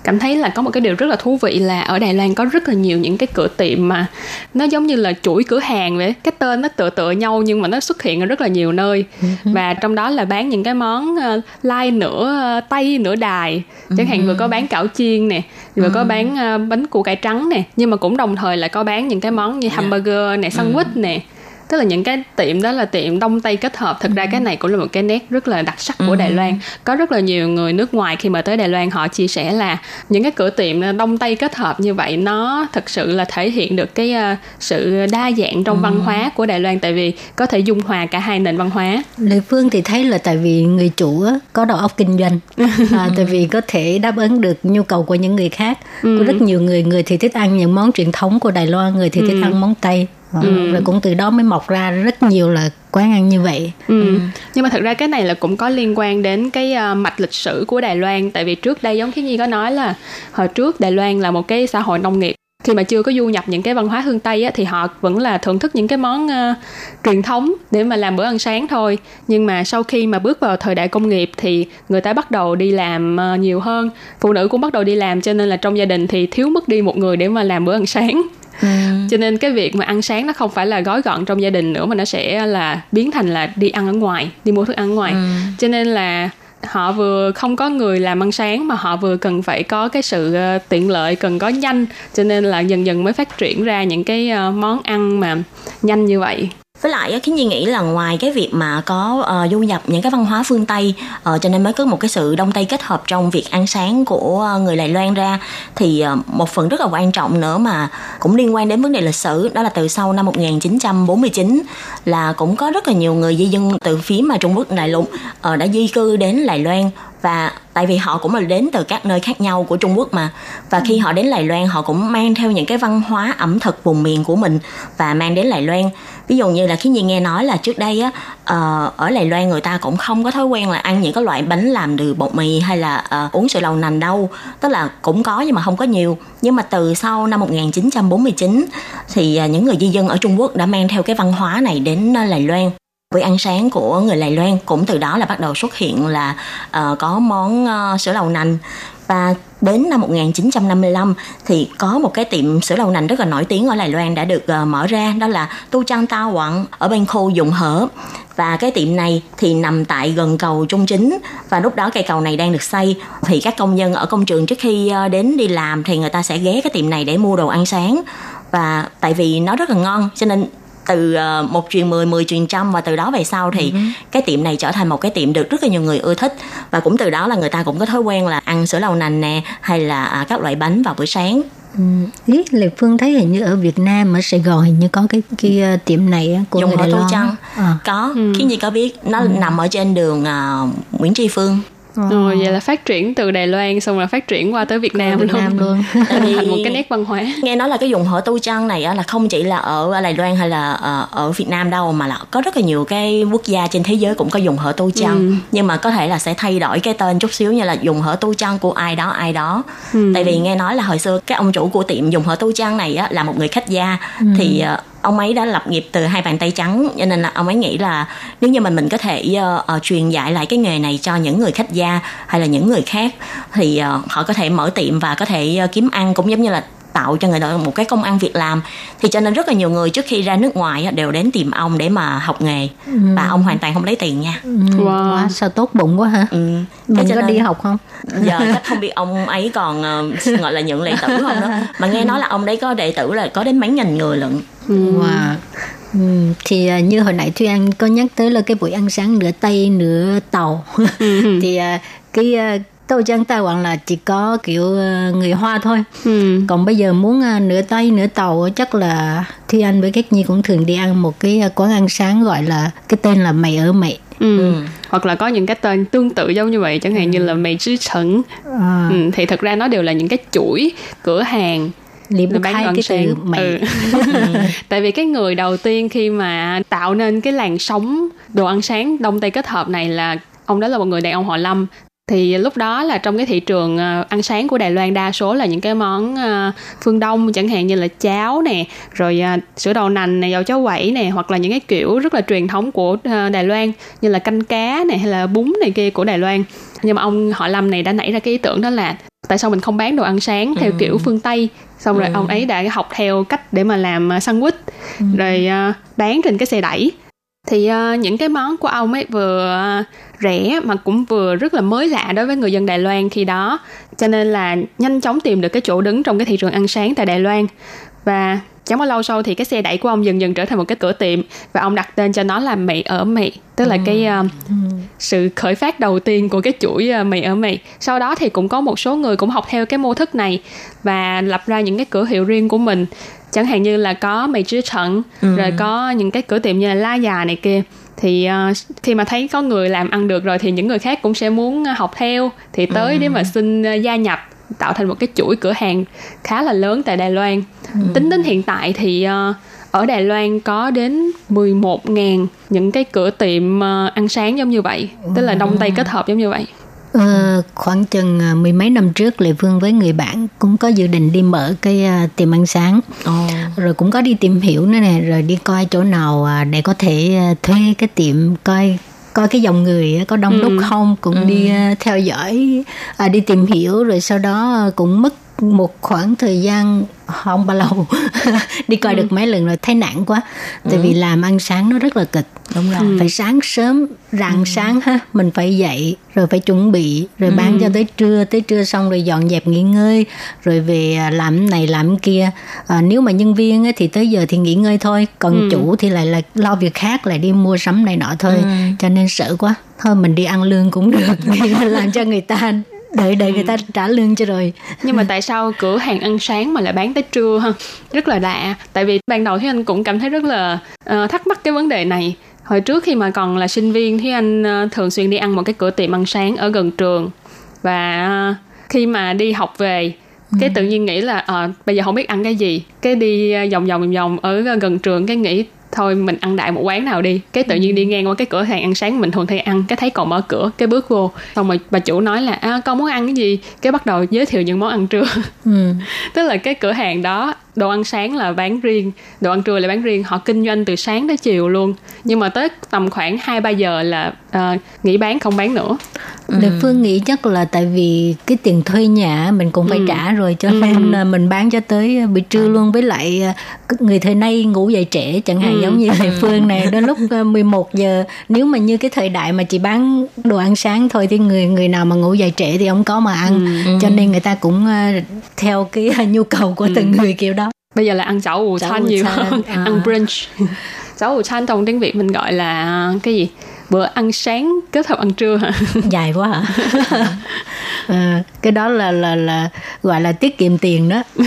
cảm thấy là có một cái điều rất là thú vị là ở Đài Loan có rất là nhiều những cái cửa tiệm mà nó giống như là chuỗi cửa hàng vậy. Cái tên nó tựa tựa nhau nhưng mà nó xuất hiện ở rất là nhiều nơi. Ừ. Và trong đó là bán những cái món uh, lai nửa uh, tây nửa đài. Chẳng hạn vừa có bán cảo chiên nè vừa có bán uh, bánh củ cải trắng nè nhưng mà cũng đồng thời là có bán những cái món như dạ. hamburger nè sandwich nè tức là những cái tiệm đó là tiệm đông tây kết hợp. Thực ra cái này cũng là một cái nét rất là đặc sắc của đài loan. Có rất là nhiều người nước ngoài khi mà tới đài loan họ chia sẻ là những cái cửa tiệm đông tây kết hợp như vậy nó thực sự là thể hiện được cái uh, sự đa dạng trong văn hóa của đài loan. Tại vì có thể dung hòa cả hai nền văn hóa. Lê phương thì thấy là tại vì người chủ có đầu óc kinh doanh. À, [laughs] tại vì có thể đáp ứng được nhu cầu của những người khác. Ừ. có rất nhiều người người thì thích ăn những món truyền thống của đài loan người thì thích ừ. ăn món tây ừ. rồi cũng từ đó mới mọc ra rất nhiều là quán ăn như vậy ừ. Ừ. nhưng mà thật ra cái này là cũng có liên quan đến cái uh, mạch lịch sử của Đài Loan tại vì trước đây giống khi Nhi có nói là hồi trước Đài Loan là một cái xã hội nông nghiệp khi mà chưa có du nhập những cái văn hóa phương Tây á, thì họ vẫn là thưởng thức những cái món uh, truyền thống để mà làm bữa ăn sáng thôi nhưng mà sau khi mà bước vào thời đại công nghiệp thì người ta bắt đầu đi làm uh, nhiều hơn phụ nữ cũng bắt đầu đi làm cho nên là trong gia đình thì thiếu mất đi một người để mà làm bữa ăn sáng Ừ. cho nên cái việc mà ăn sáng nó không phải là gói gọn trong gia đình nữa mà nó sẽ là biến thành là đi ăn ở ngoài đi mua thức ăn ở ngoài ừ. cho nên là họ vừa không có người làm ăn sáng mà họ vừa cần phải có cái sự ờ, tiện lợi cần có nhanh cho nên là dần dần mới phát triển ra những cái ờ, món ăn mà nhanh như vậy với lại khiến Nhi nghĩ là ngoài cái việc mà có uh, du nhập những cái văn hóa phương Tây uh, cho nên mới có một cái sự đông tây kết hợp trong việc ăn sáng của uh, người Đài Loan ra thì uh, một phần rất là quan trọng nữa mà cũng liên quan đến vấn đề lịch sử đó là từ sau năm 1949 là cũng có rất là nhiều người di dân từ phía mà Trung Quốc đại lục uh, đã di cư đến Đài Loan. Và tại vì họ cũng là đến từ các nơi khác nhau của Trung Quốc mà và khi họ đến Đài Loan họ cũng mang theo những cái văn hóa ẩm thực vùng miền của mình và mang đến Đài Loan ví dụ như là khi nhìn nghe nói là trước đây á ờ, ở Đài Loan người ta cũng không có thói quen là ăn những cái loại bánh làm từ bột mì hay là uh, uống sữa đậu nành đâu. Tức là cũng có nhưng mà không có nhiều. Nhưng mà từ sau năm 1949 thì ờ, những người di dân ở Trung Quốc đã mang theo cái văn hóa này đến Đài Loan bữa ăn sáng của người Đài Loan. Cũng từ đó là bắt đầu xuất hiện là uh, có món uh, sữa đậu nành và đến năm 1955 thì có một cái tiệm sữa đậu nành rất là nổi tiếng ở Đài Loan đã được uh, mở ra đó là Tu Trang Tao Quận ở bên khu Dụng Hở. Và cái tiệm này thì nằm tại gần cầu Trung Chính. Và lúc đó cây cầu này đang được xây. Thì các công nhân ở công trường trước khi ờ, đến đi làm thì người ta sẽ ghé cái tiệm này để mua đồ ăn sáng. Và tại vì nó rất là ngon cho nên từ uh, một truyền 10, 10 truyền trăm và từ đó về sau thì uh-huh. cái tiệm này trở thành một cái tiệm được rất là nhiều người ưa thích và cũng từ đó là người ta cũng có thói quen là ăn sữa đậu nành nè hay là uh, các loại bánh vào buổi sáng Ừ. Ý Lệ Phương thấy hình như ở Việt Nam ở Sài Gòn hình như có cái cái uh, tiệm này của Dùng người Đài Loan. À. Có, ừ. khiến gì có biết nó ừ. nằm ở trên đường uh, Nguyễn Tri Phương. Oh. Rồi vậy là phát triển từ Đài Loan xong rồi phát triển qua tới Việt Nam Việt luôn. Nam luôn. [laughs] Tại vì thành một cái nét văn hóa. Nghe nói là cái dùng hở tu trăng này là không chỉ là ở Đài Loan hay là ờ, ở Việt Nam đâu mà là có rất là nhiều cái quốc gia trên thế giới cũng có dùng hở tu trăng ừ. nhưng mà có thể là sẽ thay đổi cái tên chút xíu như là dùng hở tu trăng của ai đó ai đó. Ừ. Tại vì nghe nói là hồi xưa cái ông chủ của tiệm dùng hở tu trăng này á là một người khách gia ừ. thì ờ, ông ấy đã lập nghiệp từ hai bàn tay trắng cho nên là ông ấy nghĩ là nếu như mình mình có thể uh, uh, truyền dạy lại cái nghề này cho những người khách gia hay là những người khác thì uh, họ có thể mở tiệm và có thể uh, kiếm ăn cũng giống như là tạo cho người ta một cái công ăn việc làm thì cho nên rất là nhiều người trước khi ra nước ngoài đều đến tìm ông để mà học nghề ừ. và ông hoàn toàn không lấy tiền nha ừ. wow. wow sao tốt bụng quá hả ừ. mình có nên, đi học không giờ chắc không biết ông ấy còn uh, [laughs] gọi là nhận đệ tử không đó mà nghe nói là ông đấy có đệ tử là có đến mấy nghìn người lận ừ. wow Ừ, thì uh, như hồi nãy Thúy Anh có nhắc tới là cái buổi ăn sáng nửa Tây nửa Tàu ừ. [laughs] thì uh, cái tô chan Taiwan là chỉ có kiểu ờ, người Hoa thôi. Ừ. Còn bây giờ muốn ờ, nửa Tây nửa Tàu chắc là Thi Anh với Cách Nhi cũng thường đi ăn một cái ờ, quán ăn sáng gọi là cái tên là mày ở mày. Ừ. hoặc là có những cái tên tương tự giống như vậy chẳng hạn như là mày chứ trần À, ừ. thì thực ra nó đều là những cái chuỗi cửa hàng Bục bán cái từ mày. ừ. [laughs] [laughs] tại vì cái người đầu tiên khi mà tạo nên cái làn sóng đồ ăn sáng đông tây kết hợp này là ông đó là một người đàn ông họ lâm thì lúc đó là trong cái thị trường ờ, ăn sáng của Đài Loan đa số là những cái món ờ, phương Đông chẳng hạn như là cháo nè, rồi ờ, sữa đậu nành nè, dầu cháo quẩy nè, hoặc là những cái kiểu rất là truyền thống của Đài Loan như là canh cá này hay là bún này kia của Đài Loan. Nhưng mà ông họ Lâm này đã nảy ra cái ý tưởng đó là tại sao mình không bán đồ ăn sáng theo kiểu phương Tây? Xong rồi ông ấy đã học theo cách để mà làm sandwich. Rồi ờ, bán trên cái xe đẩy thì uh, những cái món của ông ấy vừa ờ, rẻ mà cũng vừa rất là mới lạ đối với người dân Đài Loan khi đó. Cho nên là nhanh chóng tìm được cái chỗ đứng trong cái thị trường ăn sáng tại Đài Loan. Và chẳng bao lâu sau thì cái xe đẩy của ông dần dần trở thành một cái cửa tiệm và ông đặt tên cho nó là mì ở mì tức là cái ờ, sự khởi phát đầu tiên của cái chuỗi ờ, mì ở mì sau đó thì cũng có một số người cũng học theo cái mô thức này và lập ra những cái cửa hiệu riêng của mình. Chẳng hạn như là có mì chứ trận rồi có những cái cửa tiệm như là la già này kia. Thì ờ, khi mà thấy có người làm ăn được rồi thì những người khác cũng sẽ muốn học theo. Thì tới để mà xin ờ, gia nhập tạo thành một cái chuỗi cửa hàng khá là lớn tại Đài Loan. Tính đến hiện tại thì ờ, ở Đài Loan có đến 11.000 những cái cửa tiệm ờ, ăn sáng giống như vậy, tức là đông tây kết hợp giống như vậy. Ờ, khoảng chừng à, mười mấy năm trước Lệ Phương với người bạn cũng có dự định đi mở cái tiệm ăn sáng Ồ. rồi cũng có đi tìm hiểu nữa nè rồi đi coi chỗ nào à, để có thể thuê cái tiệm coi coi cái dòng người có đông đúc không cũng đi à, theo dõi à, đi tìm hiểu rồi sau đó à, cũng mất một khoảng thời gian không bao lâu [laughs] đi coi được mấy lần rồi thấy nản quá. Tại vì làm ăn sáng nó rất là cực đúng rồi. Phải sáng sớm rạng sáng ha mình phải dậy rồi phải chuẩn bị rồi bán cho tới trưa tới trưa xong rồi dọn dẹp nghỉ ngơi rồi về à, làm này làm kia. À, nếu mà nhân viên á, thì tới giờ thì nghỉ ngơi thôi còn chủ thì lại là lo việc khác lại đi mua sắm này nọ thôi. Cho nên sợ quá. Thôi mình đi ăn lương cũng được [laughs] làm cho người ta đợi đợi người ta trả lương cho rồi Nhưng mà [laughs] tại sao cửa hàng ăn sáng mà lại bán tới trưa ha? Rất là lạ. Tại vì ban đầu thì anh cũng cảm thấy rất là ờ, thắc mắc cái vấn đề này. Hồi trước khi mà còn là sinh viên thì anh ờ, thường xuyên đi ăn một cái cửa tiệm ăn sáng ở gần trường. Và ờ, khi mà đi học về cái tự nhiên nghĩ là ờ, bây giờ không biết ăn cái gì cái đi vòng vòng vòng vòng ở gần trường cái nghĩ thôi mình ăn đại một quán nào đi. Cái tự nhiên đi ngang qua cái cửa hàng ăn sáng mình thường hay ăn cái thấy còn mở cửa cái bước vô. Xong rồi bà chủ nói là à, con muốn ăn cái gì? Cái bắt đầu giới thiệu những món ăn trưa. Ừ. [laughs] tức là cái cửa hàng đó đồ ăn sáng là bán riêng đồ ăn trưa là bán riêng họ kinh doanh từ sáng tới chiều luôn. Nhưng mà tới tầm khoảng hai ba giờ là ờ, nghỉ bán không bán nữa Lệ Phương nghĩ chắc là tại vì cái tiền thuê nhà mình cũng phải trả rồi cho nên là mình bán cho tới buổi trưa luôn. Với lại à, người thời nay ngủ dậy trễ chẳng hạn giống như Lệ Phương này đến lúc à, 11 giờ. Nếu mà như cái thời đại mà chỉ bán đồ ăn sáng thôi thì người người nào mà ngủ dậy trễ thì không có mà ăn. Cho nên người ta cũng theo cái nhu cầu của từng người kiểu đó. Bây giờ là ăn cháo ủ chan nhiều hơn à. ăn brunch. Cháo ủ chan trong tiếng việt mình gọi là cái gì bữa ăn sáng kết hợp ăn trưa hả? [laughs] Dài quá hả? [laughs] Ờ, cái đó là là là gọi là tiết kiệm tiền đó. [laughs]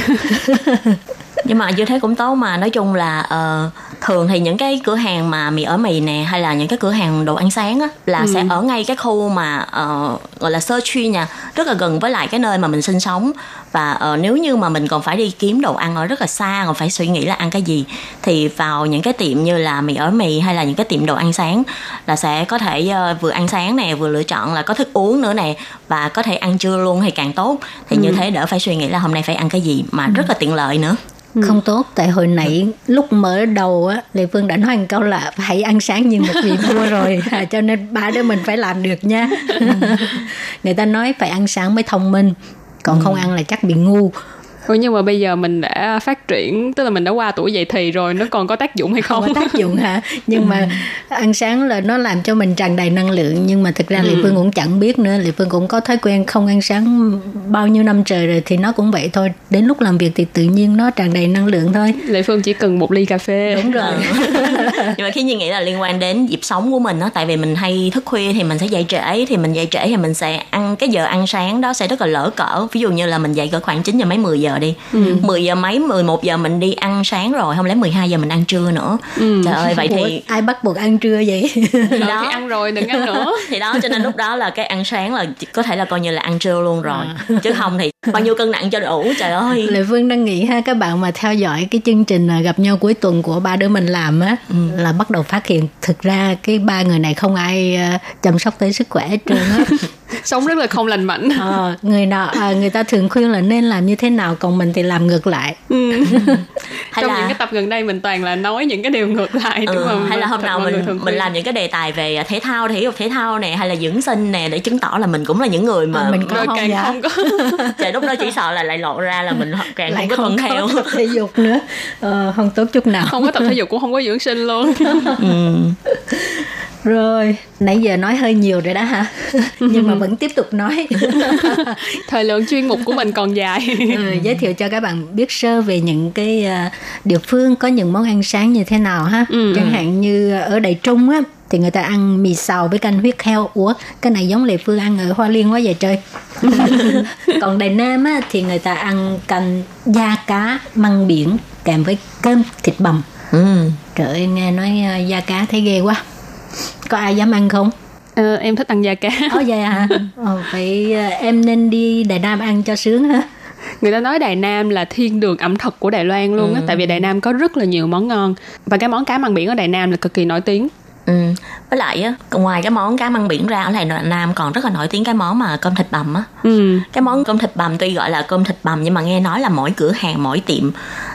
Nhưng mà như thế cũng tốt mà nói chung là ờ, thường thì những cái cửa hàng mà mì ở mì nè hay là những cái cửa hàng đồ ăn sáng á là sẽ ở ngay cái khu mà ờ, gọi là sơ truy nha rất là gần với lại cái nơi mà mình sinh sống. Và ờ, nếu như mà mình còn phải đi kiếm đồ ăn ở rất là xa còn phải suy nghĩ là ăn cái gì thì vào những cái tiệm như là mì ở mì hay là những cái tiệm đồ ăn sáng là sẽ có thể ờ, vừa ăn sáng nè vừa lựa chọn là có thức uống nữa nè và có thể ăn trưa luôn thì càng tốt. Thì như thế đỡ phải suy nghĩ là hôm nay phải ăn cái gì mà rất là tiện lợi nữa không tốt tại hồi nãy lúc mở đầu á lệ phương đã nói một câu là hãy ăn sáng như một vị vua rồi [laughs] à, cho nên ba đứa mình phải làm được nha. [laughs] Người ta nói phải ăn sáng mới thông minh còn không ăn là chắc bị ngu Ủa nhưng mà bây giờ mình đã phát triển tức là mình đã qua tuổi dậy thì rồi nó còn có tác dụng hay không? không có tác dụng hả? Nhưng mà [laughs] ăn sáng là nó làm cho mình tràn đầy năng lượng nhưng mà thực ra lệ phương cũng chẳng biết nữa. Lệ phương cũng có thói quen không ăn sáng bao nhiêu năm trời rồi thì nó cũng vậy thôi. Đến lúc làm việc thì tự nhiên nó tràn đầy năng lượng thôi. Lệ Phương chỉ cần một ly cà phê. đúng rồi. [laughs] Nhưng mà khi như nghĩ là liên quan đến nhịp sống của mình đó tại vì mình hay thức khuya thì mình sẽ dậy trễ thì mình dậy trễ thì mình sẽ ăn cái giờ ăn sáng đó sẽ rất là lỡ cỡ. Ví dụ như là mình dậy cỡ khoảng 9 giờ mấy 10 giờ đi ừ. 10 giờ mấy 11 giờ mình đi ăn sáng rồi không lẽ 12 giờ mình ăn trưa nữa Ừ. trời ơi vậy Ủa, thì ai bắt buộc ăn trưa vậy Rồi [laughs] đó. thì ăn rồi đừng ăn nữa. [laughs] thì đó cho nên lúc đó là cái ăn sáng là có thể là coi như là ăn trưa luôn rồi chứ không thì [laughs] bao nhiêu cân nặng cho đủ trời ơi Lệ Phương đang nghĩ ha các bạn mà theo dõi cái chương trình à, gặp nhau cuối tuần của ba đứa mình làm á là bắt đầu phát hiện thực ra cái ba người này không ai à, chăm sóc tới sức khỏe hết trơn á [laughs] Sống rất là không lành mạnh. Ờ, người nào à, người ta thường khuyên là nên làm như thế nào còn mình thì làm ngược lại [laughs] hay Trong là những cái tập gần đây mình toàn là nói những cái điều ngược lại đúng Ừ, không? hay là hôm nào mình thường mình khuyên. làm những cái đề tài về thể thao thể dục thể thao nè hay là dưỡng sinh nè để chứng tỏ là mình cũng là những người mà Ờ, mình có không dạ? không có trời lúc đó chỉ sợ là lại lộ ra là mình càng lại không có tuân theo tập thể dục nữa ờ, không tốt chút nào không có tập thể dục cũng không có dưỡng sinh luôn. [laughs] ừ. rồi nãy giờ nói hơi nhiều rồi đó hả [laughs] nhưng mà vẫn tiếp tục nói [laughs] Thời lượng chuyên mục của mình còn dài. ừ, giới thiệu cho các bạn biết sơ về những cái à, địa phương có những món ăn sáng như thế nào ha Ừ. chẳng hạn như ở Đài Trung á thì người ta ăn mì xào với canh huyết heo. Ủa cái này giống lệ phương ăn ở hoa liên quá vậy trời. [laughs] Còn Đài Nam á thì người ta ăn canh da cá măng biển kèm với cơm thịt bằm. Ừ. trời ơi nghe nói à, da cá thấy ghê quá. Có ai dám ăn không? Ờ, em thích ăn da cá. Ồ vậy à? Ồ, [laughs] vậy à, em nên đi Đài Nam ăn cho sướng ha. Người ta nói Đài Nam là thiên đường ẩm thực của Đài Loan luôn á, tại vì Đài Nam có rất là nhiều món ngon. Và cái món cá măng biển ở Đài Nam là cực kỳ nổi tiếng. Ừ. Với lại á, ngoài cái món cá măng biển ra ở Đài Nam còn rất là nổi tiếng cái món mà cơm thịt bằm á. Ừ. Cái món cơm thịt bằm tuy gọi là cơm thịt bằm nhưng mà nghe nói là mỗi cửa hàng, mỗi tiệm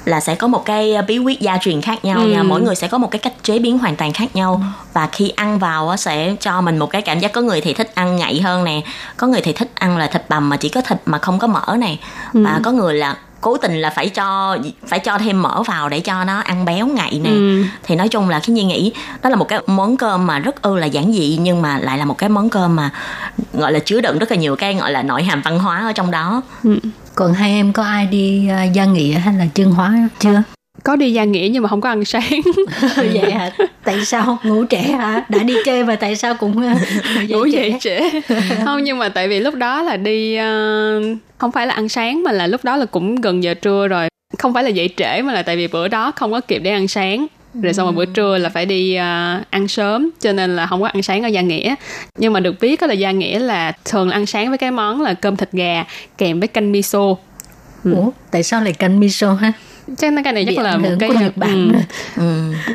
là sẽ có một cái bí quyết gia truyền khác nhau Ừ. nha. Mỗi người sẽ có một cái cách chế biến hoàn toàn khác nhau và khi ăn vào á, sẽ cho mình một cái cảm giác có người thì thích ăn ngậy hơn nè, có người thì thích ăn là thịt bằm mà chỉ có thịt mà không có mỡ nè. Và có người là cố tình là phải cho phải cho thêm mỡ vào để cho nó ăn béo ngậy nè Ừ. thì nói chung là khi nhi nghĩ đó là một cái món cơm mà rất ư là giản dị nhưng mà lại là một cái món cơm mà gọi là chứa đựng rất là nhiều cái gọi là nội hàm văn hóa ở trong đó Còn hai em có ai đi uh, Gia Nghĩa hay là Trương Hóa chưa? Có đi gia nghĩa nhưng mà không có ăn sáng. [laughs] vậy hả? Tại sao? Ngủ trễ hả? Đã đi chơi mà tại sao cũng uh, [laughs] ngủ dậy trễ? không nhưng mà tại vì lúc đó là đi ờ, không phải là ăn sáng mà là lúc đó là cũng gần giờ trưa rồi. Không phải là dậy trễ mà là tại vì bữa đó không có kịp để ăn sáng. Rồi xong rồi bữa trưa là phải đi ờ, ăn sớm cho nên là không có ăn sáng ở gia nghĩa. Nhưng mà được biết đó là gia nghĩa là thường ăn sáng với cái món là cơm thịt gà kèm với canh miso. Ủa, tại sao lại canh miso ha? Chắc cái này Bị chắc là một cái Nhật Bản. ừ,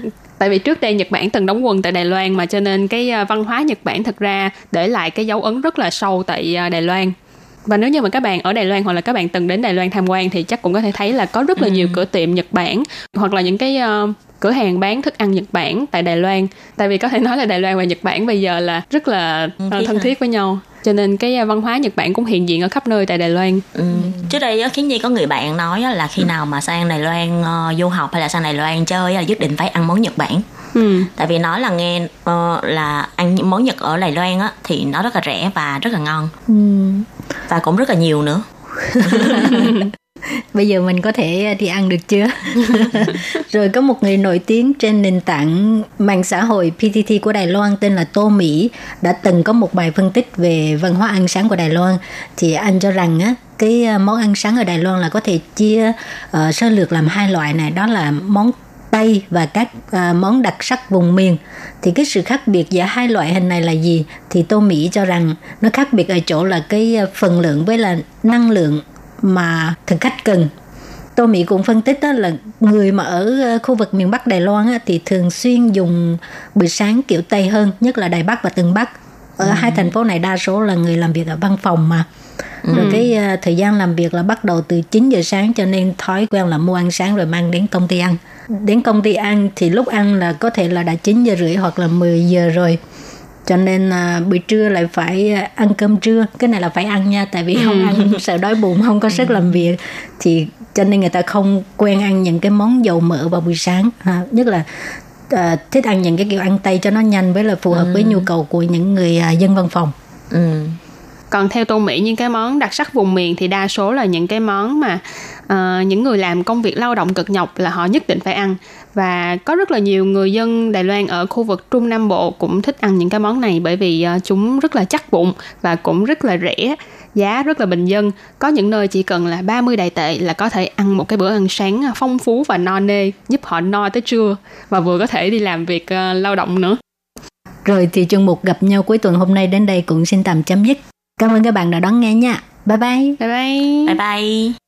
ừ. tại vì trước đây Nhật Bản từng đóng quân tại Đài Loan mà cho nên cái à, văn hóa Nhật Bản thật ra để lại cái dấu ấn rất là sâu tại à, Đài Loan. Và nếu như mà các bạn ở Đài Loan hoặc là các bạn từng đến Đài Loan tham quan thì chắc cũng có thể thấy là có rất là nhiều cửa tiệm Nhật Bản hoặc là những cái à, cửa hàng bán thức ăn Nhật Bản tại Đài Loan. Tại vì có thể nói là Đài Loan và Nhật Bản bây giờ là rất là thiết thân thiết với nhau cho nên cái à, văn hóa Nhật Bản cũng hiện diện ở khắp nơi tại Đài Loan Ừ. trước đây á, khiến nhi có người bạn nói là khi nào mà sang Đài Loan ờ, du học hay là sang Đài Loan chơi á, là nhất định phải ăn món Nhật Bản ừ. tại vì nói là nghe ờ, là ăn những món Nhật ở Đài Loan á thì nó rất là rẻ và rất là ngon Ừ. và cũng rất là nhiều nữa [laughs] [laughs] Bây giờ mình có thể đi ăn được chưa? [laughs] Rồi có một người nổi tiếng trên nền tảng mạng xã hội PTT của Đài Loan tên là Tô Mỹ đã từng có một bài phân tích về văn hóa ăn sáng của Đài Loan. Thì anh cho rằng á cái à, món ăn sáng ở Đài Loan là có thể chia uh, sơ lược làm hai loại này đó là món Tây và các à, món đặc sắc vùng miền. Thì cái sự khác biệt giữa hai loại hình này là gì? Thì Tô Mỹ cho rằng nó khác biệt ở chỗ là cái phần lượng với là năng lượng mà thực khách cần. Tô Mỹ cũng phân tích đó là người mà ở ờ, khu vực miền Bắc Đài Loan á, thì thường xuyên dùng bữa sáng kiểu Tây hơn, nhất là Đài Bắc và Tân Bắc. Ở hai thành phố này đa số là người làm việc ở văn phòng mà. Rồi cái ờ, thời gian làm việc là bắt đầu từ 9 giờ sáng cho nên thói quen là mua ăn sáng rồi mang đến công ty ăn. Đến công ty ăn thì lúc ăn là có thể là đã 9 giờ rưỡi hoặc là 10 giờ rồi. Cho nên à, buổi trưa lại phải à, ăn cơm trưa. Cái này là phải ăn nha tại vì không ăn [laughs] sợ đói bụng không có sức làm việc. Thì cho nên người ta không quen ăn những cái món dầu mỡ vào buổi sáng. Ha. nhất là à, thích ăn những cái kiểu ăn tây cho nó nhanh với là phù hợp với nhu cầu của những người à, dân văn phòng. Ừ. còn theo tô mỹ những cái món đặc sắc vùng miền thì đa số là những cái món mà ờ, những người làm công việc lao động cực nhọc là họ nhất định phải ăn và có rất là nhiều người dân Đài Loan ở khu vực Trung Nam Bộ cũng thích ăn những cái món này bởi vì ờ, chúng rất là chắc bụng và cũng rất là rẻ giá rất là bình dân. Có những nơi chỉ cần là 30 đài tệ là có thể ăn một cái bữa ăn sáng phong phú và no nê giúp họ no tới trưa và vừa có thể đi làm việc ờ, lao động nữa. Rồi thì chương mục gặp nhau cuối tuần hôm nay đến đây cũng xin tạm chấm dứt. Cảm ơn các bạn đã đón nghe nha. Bye bye. Bye bye. Bye bye.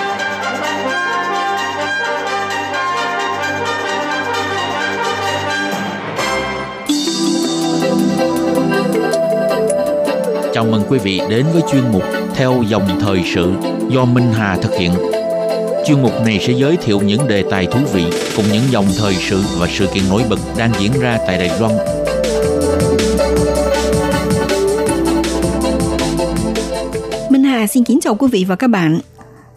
Chào mừng quý vị đến với chuyên mục Theo dòng thời sự do Minh Hà thực hiện. Chuyên mục này sẽ giới thiệu những đề tài thú vị cùng những dòng thời sự và sự kiện nổi bật đang diễn ra tại Đài Loan Minh Hà xin kính chào quý vị và các bạn.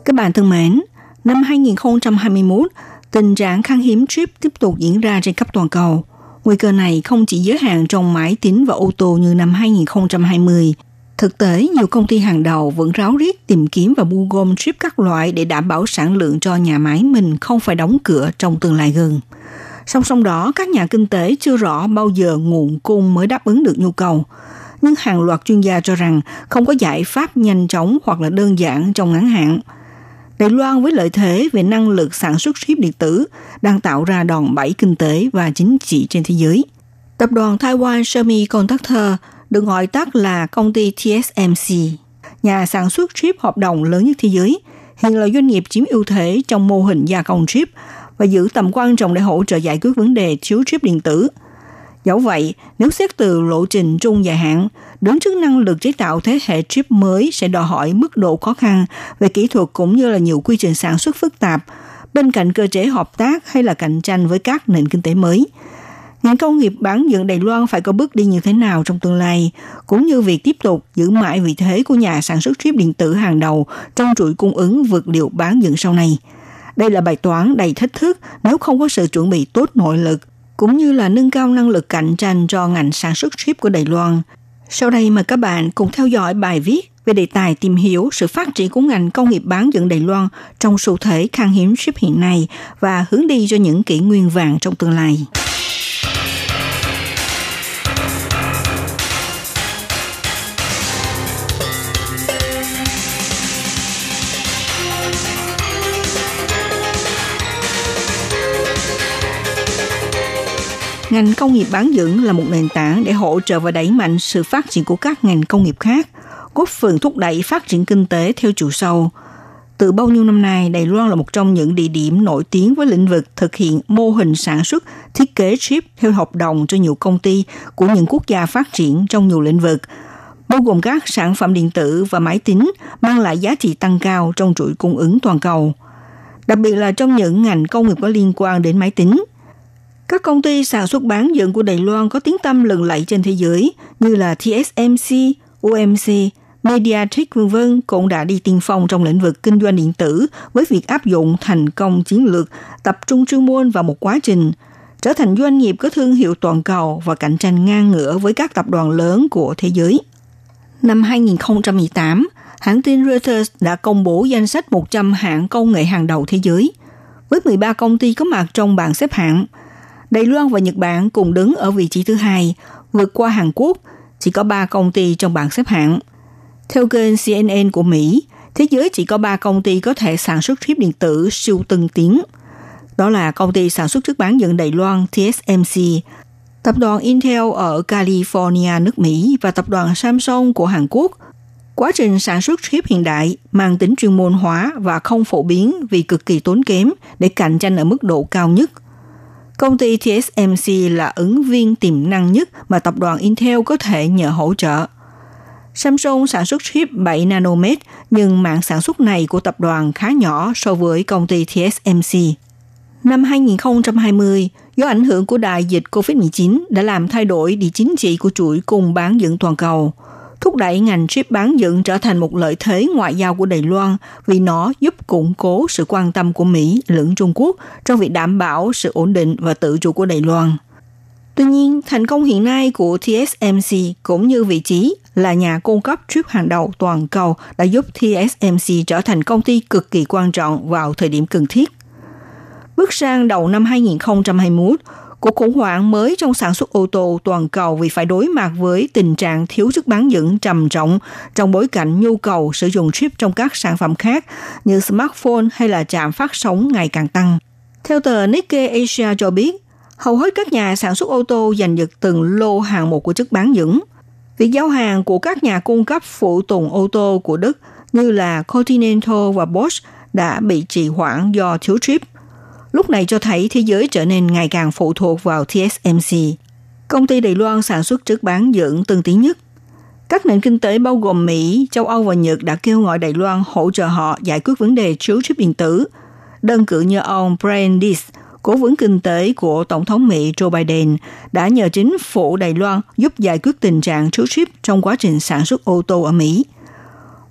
Các bạn thân mến, năm 2021, tình trạng khan hiếm chip tiếp tục diễn ra trên khắp toàn cầu. Nguy cơ này không chỉ giới hạn trong máy tính và ô tô như năm 2020. Thực tế, nhiều công ty hàng đầu vẫn ráo riết tìm kiếm và mua gom chip các loại để đảm bảo sản lượng cho nhà máy mình không phải đóng cửa trong tương lai gần. Song song đó, các nhà kinh tế chưa rõ bao giờ nguồn cung mới đáp ứng được nhu cầu. Nhưng hàng loạt chuyên gia cho rằng không có giải pháp nhanh chóng hoặc là đơn giản trong ngắn hạn. Đài Loan với lợi thế về năng lực sản xuất chip điện tử đang tạo ra đòn bẩy kinh tế và chính trị trên thế giới. Tập đoàn Taiwan Semiconductor được gọi tắt là công ty TSMC, nhà sản xuất chip hợp đồng lớn nhất thế giới, hiện là doanh nghiệp chiếm ưu thế trong mô hình gia công chip và giữ tầm quan trọng để hỗ trợ giải quyết vấn đề thiếu chip điện tử. Dẫu vậy, nếu xét từ lộ trình trung dài hạn, đứng trước năng lực chế tạo thế hệ chip mới sẽ đòi hỏi mức độ khó khăn về kỹ thuật cũng như là nhiều quy trình sản xuất phức tạp, bên cạnh cơ chế hợp tác hay là cạnh tranh với các nền kinh tế mới. Ngành công nghiệp bán dẫn Đài Loan phải có bước đi như thế nào trong tương lai, cũng như việc tiếp tục giữ mãi vị thế của nhà sản xuất chip điện tử hàng đầu trong chuỗi cung ứng vật liệu bán dẫn sau này. Đây là bài toán đầy thách thức nếu không có sự chuẩn bị tốt nội lực, cũng như là nâng cao năng lực cạnh tranh cho ngành sản xuất chip của Đài Loan. Sau đây mời các bạn cùng theo dõi bài viết về đề tài tìm hiểu sự phát triển của ngành công nghiệp bán dẫn Đài Loan trong xu thế khan hiếm chip hiện nay và hướng đi cho những kỷ nguyên vàng trong tương lai. Ngành công nghiệp bán dẫn là một nền tảng để hỗ trợ và đẩy mạnh sự phát triển của các ngành công nghiệp khác, góp phần thúc đẩy phát triển kinh tế theo chiều sâu. Từ bao nhiêu năm nay, Đài Loan là một trong những địa điểm nổi tiếng với lĩnh vực thực hiện mô hình sản xuất, thiết kế chip theo hợp đồng cho nhiều công ty của những quốc gia phát triển trong nhiều lĩnh vực, bao gồm các sản phẩm điện tử và máy tính mang lại giá trị tăng cao trong chuỗi cung ứng toàn cầu. Đặc biệt là trong những ngành công nghiệp có liên quan đến máy tính, các công ty sản xuất bán dẫn của Đài Loan có tiếng tăm lừng lẫy trên thế giới như là TSMC, UMC, Mediatek v.v. cũng đã đi tiên phong trong lĩnh vực kinh doanh điện tử với việc áp dụng thành công chiến lược tập trung chuyên môn vào một quá trình, trở thành doanh nghiệp có thương hiệu toàn cầu và cạnh tranh ngang ngửa với các tập đoàn lớn của thế giới. Năm 2018, hãng tin Reuters đã công bố danh sách 100 hãng công nghệ hàng đầu thế giới, với 13 công ty có mặt trong bảng xếp hạng – Đài Loan và Nhật Bản cùng đứng ở vị trí thứ hai, vượt qua Hàn Quốc, chỉ có 3 công ty trong bảng xếp hạng. Theo kênh CNN của Mỹ, thế giới chỉ có 3 công ty có thể sản xuất chip điện tử siêu tân tiến. Đó là công ty sản xuất trước bán dẫn Đài Loan TSMC, tập đoàn Intel ở California, nước Mỹ và tập đoàn Samsung của Hàn Quốc. Quá trình sản xuất chip hiện đại mang tính chuyên môn hóa và không phổ biến vì cực kỳ tốn kém để cạnh tranh ở mức độ cao nhất. Công ty TSMC là ứng viên tiềm năng nhất mà tập đoàn Intel có thể nhờ hỗ trợ. Samsung sản xuất chip 7 nanomet, nhưng mạng sản xuất này của tập đoàn khá nhỏ so với công ty TSMC. Năm 2020, do ảnh hưởng của đại dịch COVID-19 đã làm thay đổi địa chính trị của chuỗi cung bán dẫn toàn cầu, thúc đẩy ngành chip bán dẫn trở thành một lợi thế ngoại giao của Đài Loan vì nó giúp củng cố sự quan tâm của Mỹ lẫn Trung Quốc trong việc đảm bảo sự ổn định và tự chủ của Đài Loan. Tuy nhiên, thành công hiện nay của TSMC cũng như vị trí là nhà cung cấp chip hàng đầu toàn cầu đã giúp TSMC trở thành công ty cực kỳ quan trọng vào thời điểm cần thiết. Bước sang đầu năm 2021, cuộc khủng hoảng mới trong sản xuất ô tô toàn cầu vì phải đối mặt với tình trạng thiếu chất bán dẫn trầm trọng trong bối cảnh nhu cầu sử dụng chip trong các sản phẩm khác như smartphone hay là trạm phát sóng ngày càng tăng. Theo tờ Nikkei Asia cho biết, hầu hết các nhà sản xuất ô tô giành giật từng lô hàng một của chất bán dẫn. Việc giao hàng của các nhà cung cấp phụ tùng ô tô của Đức như là Continental và Bosch đã bị trì hoãn do thiếu chip. Lúc này cho thấy thế giới trở nên ngày càng phụ thuộc vào TSMC. Công ty Đài Loan sản xuất trước bán dẫn tân tiến nhất. Các nền kinh tế bao gồm Mỹ, châu Âu và Nhật đã kêu gọi Đài Loan hỗ trợ họ giải quyết vấn đề thiếu chip điện tử. Đơn cử như ông brandis cố vấn kinh tế của Tổng thống Mỹ Joe Biden đã nhờ chính phủ Đài Loan giúp giải quyết tình trạng thiếu chip trong quá trình sản xuất ô tô ở Mỹ.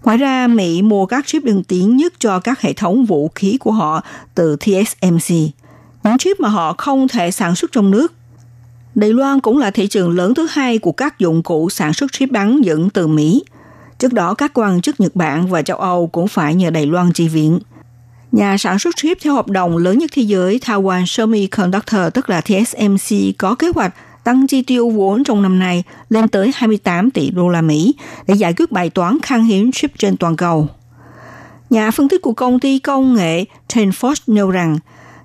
Ngoài ra, Mỹ mua các chip đơn tiến nhất cho các hệ thống vũ khí của họ từ TSMC, những chip mà họ không thể sản xuất trong nước. Đài Loan cũng là thị trường lớn thứ hai của các dụng cụ sản xuất chip bán dẫn từ Mỹ. Trước đó, các quan chức Nhật Bản và châu Âu cũng phải nhờ Đài Loan chi viện. Nhà sản xuất chip theo hợp đồng lớn nhất thế giới Taiwan Semiconductor tức là TSMC có kế hoạch tăng chi tiêu vốn trong năm nay lên tới 28 tỷ đô la Mỹ để giải quyết bài toán khan hiếm chip trên toàn cầu. Nhà phân tích của công ty công nghệ Tenford nêu rằng,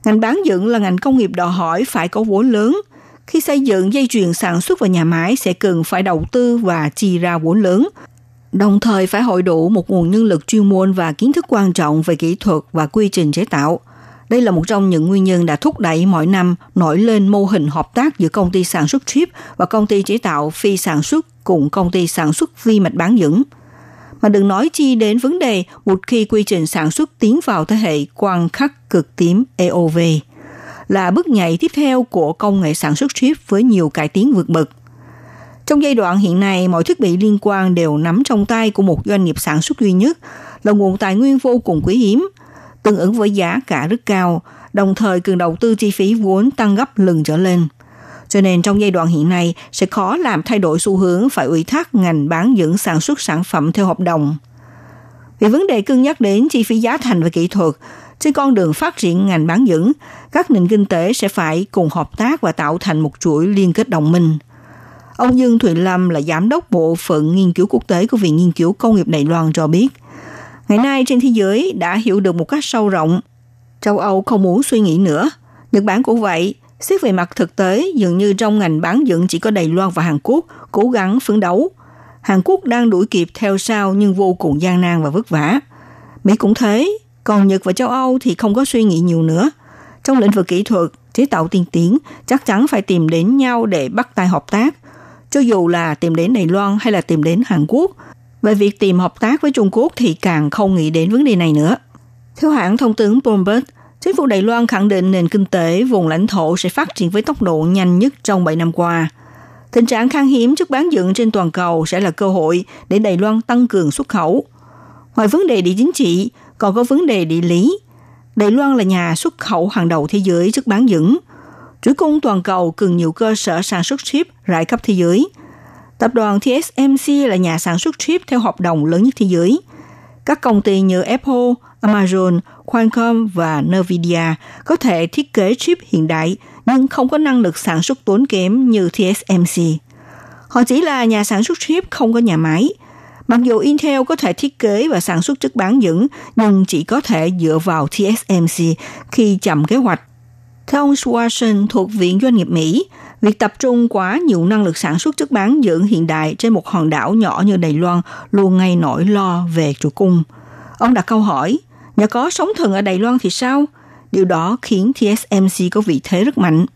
ngành bán dựng là ngành công nghiệp đòi hỏi phải có vốn lớn. Khi xây dựng dây chuyền sản xuất và nhà máy sẽ cần phải đầu tư và chi ra vốn lớn, đồng thời phải hội đủ một nguồn nhân lực chuyên môn và kiến thức quan trọng về kỹ thuật và quy trình chế tạo. Đây là một trong những nguyên nhân đã thúc đẩy mỗi năm nổi lên mô hình hợp tác giữa công ty sản xuất chip và công ty chế tạo phi sản xuất cùng công ty sản xuất vi mạch bán dẫn. Mà đừng nói chi đến vấn đề một khi quy trình sản xuất tiến vào thế hệ quang khắc cực tím EOV là bước nhảy tiếp theo của công nghệ sản xuất chip với nhiều cải tiến vượt bậc. Trong giai đoạn hiện nay, mọi thiết bị liên quan đều nắm trong tay của một doanh nghiệp sản xuất duy nhất, là nguồn tài nguyên vô cùng quý hiếm, tương ứng với giá cả rất cao, đồng thời cần đầu tư chi phí vốn tăng gấp lần trở lên. Cho nên trong giai đoạn hiện nay sẽ khó làm thay đổi xu hướng phải ủy thác ngành bán dẫn sản xuất sản phẩm theo hợp đồng. Vì vấn đề cân nhắc đến chi phí giá thành và kỹ thuật, trên con đường phát triển ngành bán dẫn, các nền kinh tế sẽ phải cùng hợp tác và tạo thành một chuỗi liên kết đồng minh. Ông Dương Thụy Lâm là giám đốc bộ phận nghiên cứu quốc tế của Viện Nghiên cứu Công nghiệp Đài Loan cho biết, ngày nay trên thế giới đã hiểu được một cách sâu rộng. Châu Âu không muốn suy nghĩ nữa. Nhật Bản cũng vậy. Xét về mặt thực tế, dường như trong ngành bán dẫn chỉ có Đài Loan và Hàn Quốc cố gắng phấn đấu. Hàn Quốc đang đuổi kịp theo sau nhưng vô cùng gian nan và vất vả. Mỹ cũng thế, còn Nhật và châu Âu thì không có suy nghĩ nhiều nữa. Trong lĩnh vực kỹ thuật, chế tạo tiên tiến, chắc chắn phải tìm đến nhau để bắt tay hợp tác. Cho dù là tìm đến Đài Loan hay là tìm đến Hàn Quốc, về việc tìm hợp tác với Trung Quốc thì càng không nghĩ đến vấn đề này nữa. Theo hãng thông tấn Bloomberg, chính phủ Đài Loan khẳng định nền kinh tế vùng lãnh thổ sẽ phát triển với tốc độ nhanh nhất trong 7 năm qua. Tình trạng khan hiếm chất bán dẫn trên toàn cầu sẽ là cơ hội để Đài Loan tăng cường xuất khẩu. Ngoài vấn đề địa chính trị, còn có vấn đề địa lý. Đài Loan là nhà xuất khẩu hàng đầu thế giới chất bán dẫn. Chuỗi cung toàn cầu cần nhiều cơ sở sản xuất chip rải khắp thế giới. Tập đoàn TSMC là nhà sản xuất chip theo hợp đồng lớn nhất thế giới. Các công ty như Apple, Amazon, Qualcomm và Nvidia có thể thiết kế chip hiện đại nhưng không có năng lực sản xuất tốn kém như TSMC. Họ chỉ là nhà sản xuất chip không có nhà máy. Mặc dù Intel có thể thiết kế và sản xuất chất bán dẫn, nhưng chỉ có thể dựa vào TSMC khi chậm kế hoạch. Theo ông Swanson thuộc Viện Doanh nghiệp Mỹ, việc tập trung quá nhiều năng lực sản xuất chất bán dưỡng hiện đại trên một hòn đảo nhỏ như Đài Loan luôn gây nỗi lo về chuỗi cung. Ông đặt câu hỏi, nhờ có sóng thần ở Đài Loan thì sao? Điều đó khiến TSMC có vị thế rất mạnh.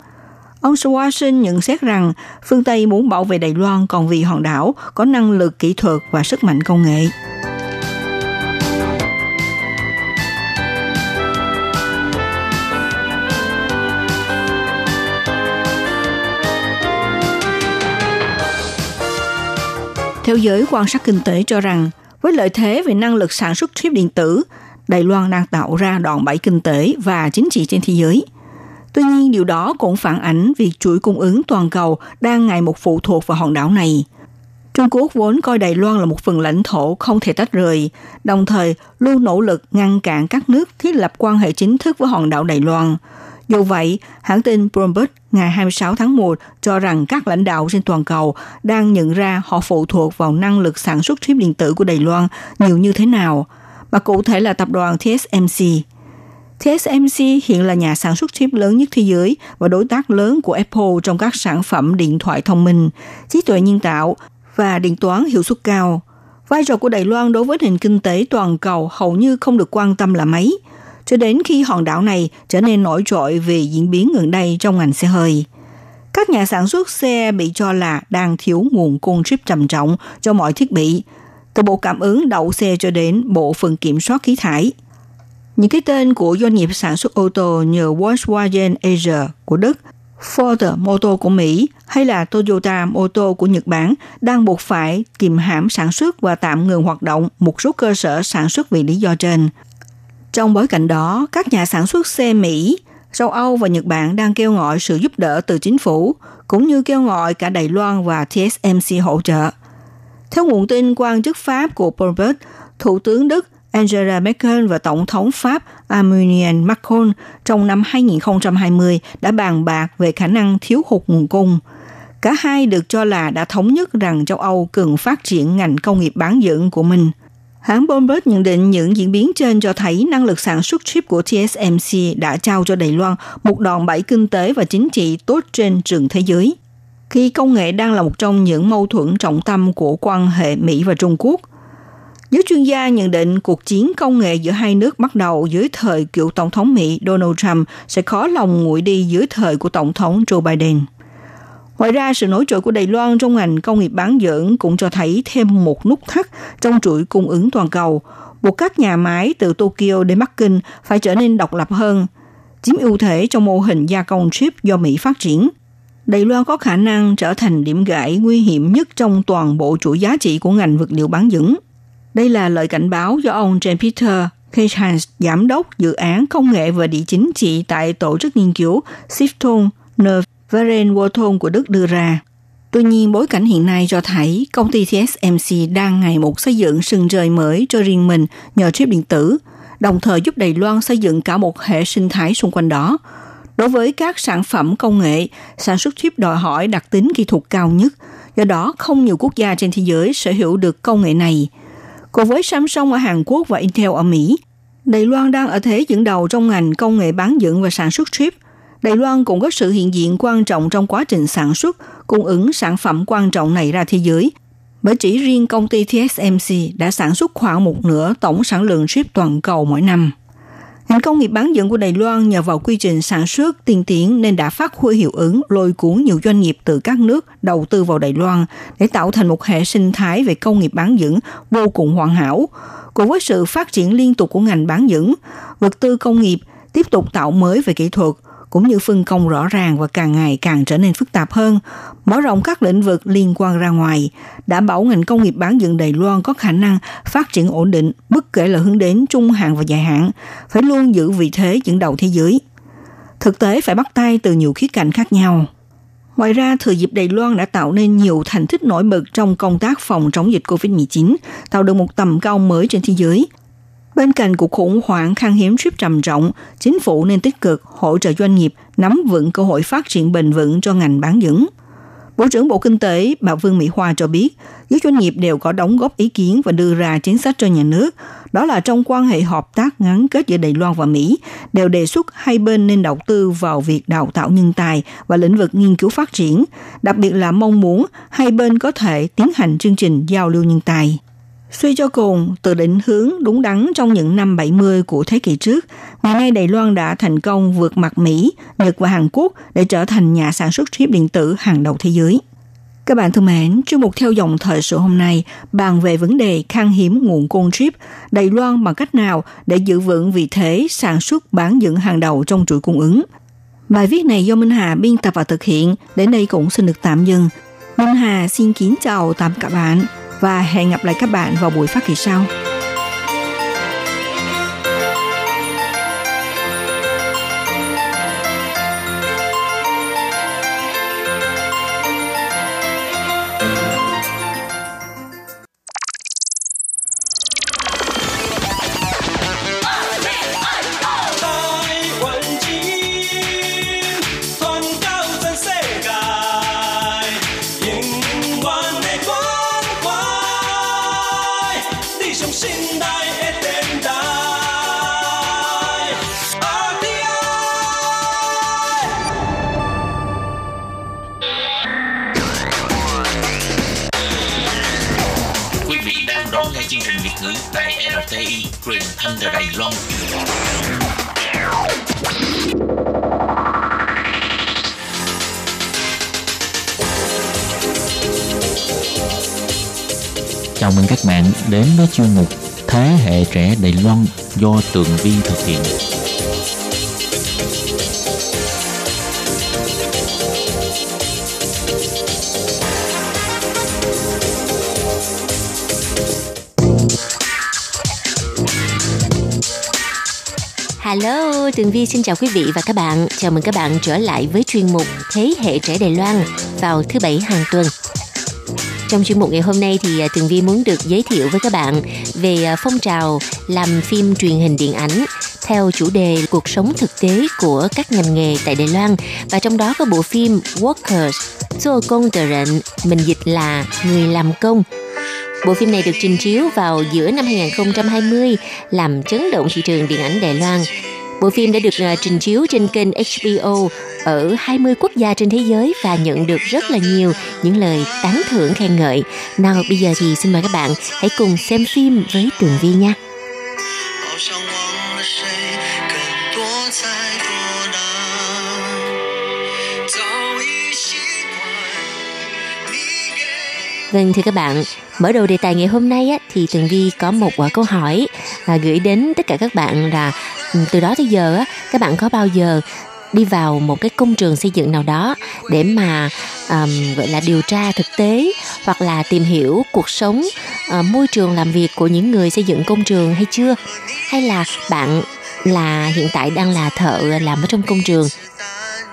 Ông Swanson nhận xét rằng phương Tây muốn bảo vệ Đài Loan còn vì hòn đảo có năng lực kỹ thuật và sức mạnh công nghệ. Theo giới quan sát kinh tế cho rằng, với lợi thế về năng lực sản xuất chip điện tử, Đài Loan đang tạo ra đòn bẩy kinh tế và chính trị trên thế giới. Tuy nhiên, điều đó cũng phản ảnh việc chuỗi cung ứng toàn cầu đang ngày một phụ thuộc vào hòn đảo này. Trung Quốc vốn coi Đài Loan là một phần lãnh thổ không thể tách rời, đồng thời luôn nỗ lực ngăn cản các nước thiết lập quan hệ chính thức với hòn đảo Đài Loan. Dù vậy, hãng tin Bloomberg ngày 26 tháng 1 cho rằng các lãnh đạo trên toàn cầu đang nhận ra họ phụ thuộc vào năng lực sản xuất chip điện tử của Đài Loan nhiều như thế nào, mà cụ thể là tập đoàn TSMC. TSMC hiện là nhà sản xuất chip lớn nhất thế giới và đối tác lớn của Apple trong các sản phẩm điện thoại thông minh, trí tuệ nhân tạo và điện toán hiệu suất cao. Vai trò của Đài Loan đối với nền kinh tế toàn cầu hầu như không được quan tâm là mấy, cho đến khi hòn đảo này trở nên nổi trội về diễn biến gần đây trong ngành xe hơi. Các nhà sản xuất xe bị cho là đang thiếu nguồn cung chip trầm trọng cho mọi thiết bị, từ bộ cảm ứng đậu xe cho đến bộ phận kiểm soát khí thải. Những cái tên của doanh nghiệp sản xuất ô tô như Volkswagen Asia của Đức, Ford Motor của Mỹ hay là Toyota Motor của Nhật Bản đang buộc phải kìm hãm sản xuất và tạm ngừng hoạt động một số cơ sở sản xuất vì lý do trên. Trong bối cảnh đó, các nhà sản xuất xe Mỹ, châu Âu và Nhật Bản đang kêu gọi sự giúp đỡ từ chính phủ, cũng như kêu gọi cả Đài Loan và TSMC hỗ trợ. Theo nguồn tin quan chức Pháp của Bloomberg, Thủ tướng Đức Angela Merkel và Tổng thống Pháp Emmanuel Macron trong năm 2020 đã bàn bạc về khả năng thiếu hụt nguồn cung. Cả hai được cho là đã thống nhất rằng châu Âu cần phát triển ngành công nghiệp bán dẫn của mình. Hãng Bloomberg nhận định những diễn biến trên cho thấy năng lực sản xuất chip của TSMC đã trao cho Đài Loan một đòn bẩy kinh tế và chính trị tốt trên trường thế giới. Khi công nghệ đang là một trong những mâu thuẫn trọng tâm của quan hệ Mỹ và Trung Quốc – Giới chuyên gia nhận định cuộc chiến công nghệ giữa hai nước bắt đầu dưới thời cựu Tổng thống Mỹ Donald Trump sẽ khó lòng nguội đi dưới thời của Tổng thống Joe Biden. Ngoài ra, sự nổi trội của Đài Loan trong ngành công nghiệp bán dẫn cũng cho thấy thêm một nút thắt trong chuỗi cung ứng toàn cầu, buộc các nhà máy từ Tokyo đến Bắc Kinh phải trở nên độc lập hơn, chiếm ưu thế trong mô hình gia công chip do Mỹ phát triển. Đài Loan có khả năng trở thành điểm gãy nguy hiểm nhất trong toàn bộ chuỗi giá trị của ngành vật liệu bán dẫn. Đây là lời cảnh báo do ông James Peter Kehans, giám đốc dự án công nghệ và địa chính trị tại tổ chức nghiên cứu Stiftung Neveren Worton của Đức đưa ra. Tuy nhiên, bối cảnh hiện nay cho thấy công ty TSMC đang ngày một xây dựng sừng trời mới cho riêng mình nhờ chip điện tử, đồng thời giúp Đài Loan xây dựng cả một hệ sinh thái xung quanh đó. Đối với các sản phẩm công nghệ, sản xuất chip đòi hỏi đặc tính kỹ thuật cao nhất, do đó không nhiều quốc gia trên thế giới sở hữu được công nghệ này – Cùng với Samsung ở Hàn Quốc và Intel ở Mỹ, Đài Loan đang ở thế dẫn đầu trong ngành công nghệ bán dẫn và sản xuất chip. Đài Loan cũng có sự hiện diện quan trọng trong quá trình sản xuất, cung ứng sản phẩm quan trọng này ra thế giới. Bởi chỉ riêng công ty TSMC đã sản xuất khoảng một nửa tổng sản lượng chip toàn cầu mỗi năm. Ngành công nghiệp bán dẫn của Đài Loan nhờ vào quy trình sản xuất tiên tiến nên đã phát huy hiệu ứng lôi cuốn nhiều doanh nghiệp từ các nước đầu tư vào Đài Loan để tạo thành một hệ sinh thái về công nghiệp bán dẫn vô cùng hoàn hảo. Cùng với sự phát triển liên tục của ngành bán dẫn, vật tư công nghiệp tiếp tục tạo mới về kỹ thuật – cũng như phân công rõ ràng và càng ngày càng trở nên phức tạp hơn, mở rộng các lĩnh vực liên quan ra ngoài, đảm bảo ngành công nghiệp bán dẫn Đài Loan có khả năng phát triển ổn định bất kể là hướng đến trung hạn và dài hạn, phải luôn giữ vị thế dẫn đầu thế giới. Thực tế phải bắt tay từ nhiều khía cạnh khác nhau. Ngoài ra, thời dịp Đài Loan đã tạo nên nhiều thành tích nổi bật trong công tác phòng chống dịch COVID-19, tạo được một tầm cao mới trên thế giới – Bên cạnh cuộc khủng hoảng khan hiếm chip trầm trọng, chính phủ nên tích cực hỗ trợ doanh nghiệp nắm vững cơ hội phát triển bền vững cho ngành bán dẫn. Bộ trưởng Bộ Kinh tế bà Vương Mỹ Hoa cho biết, các doanh nghiệp đều có đóng góp ý kiến và đưa ra chính sách cho nhà nước. Đó là trong quan hệ hợp tác ngắn kết giữa Đài Loan và Mỹ, đều đề xuất hai bên nên đầu tư vào việc đào tạo nhân tài và lĩnh vực nghiên cứu phát triển, đặc biệt là mong muốn hai bên có thể tiến hành chương trình giao lưu nhân tài. Suy cho cùng, từ định hướng đúng đắn trong những năm 70 của thế kỷ trước, ngày nay Đài Loan đã thành công vượt mặt Mỹ, Nhật và Hàn Quốc để trở thành nhà sản xuất chip điện tử hàng đầu thế giới. Các bạn thân mến, chuyên mục theo dòng thời sự hôm nay bàn về vấn đề khan hiếm nguồn cung chip Đài Loan bằng cách nào để giữ vững vị thế sản xuất bán dẫn hàng đầu trong chuỗi cung ứng. Bài viết này do Minh Hà biên tập và thực hiện, đến đây cũng xin được tạm dừng. Minh Hà xin kính chào tạm các bạn và hẹn gặp lại các bạn vào buổi phát kỳ sau. Do Tường Vi thực hiện. Hello, Tường Vi xin chào quý vị và các bạn. Chào mừng các bạn trở lại với chuyên mục Thế hệ trẻ Đài Loan vào thứ bảy hàng tuần. Trong chuyên mục ngày hôm nay thì à, Tường Vi muốn được giới thiệu với các bạn về à, phong trào làm phim truyền hình điện ảnh theo chủ đề cuộc sống thực tế của các ngành nghề tại Đài Loan và trong đó có bộ phim Workers, 做 công tờ rệnh, mình dịch là người làm công Bộ phim này được trình chiếu vào giữa năm 2020 làm chấn động thị trường điện ảnh Đài Loan. Bộ phim đã được ờ, trình chiếu trên kênh HBO ở 20 quốc gia trên thế giới và nhận được rất là nhiều những lời tán thưởng khen ngợi. Nào bây giờ thì xin mời các bạn hãy cùng xem phim với Tường Vi nha. Vâng thưa các bạn, mở đầu đề tài ngày hôm nay á, thì Tường Vi có một quả câu hỏi là gửi đến tất cả các bạn là ừ, từ đó tới giờ á, các bạn có bao giờ đi vào một cái công trường xây dựng nào đó để mà um, gọi là điều tra thực tế hoặc là tìm hiểu cuộc sống uh, môi trường làm việc của những người xây dựng công trường hay chưa? Hay là bạn là hiện tại đang là thợ làm ở trong công trường?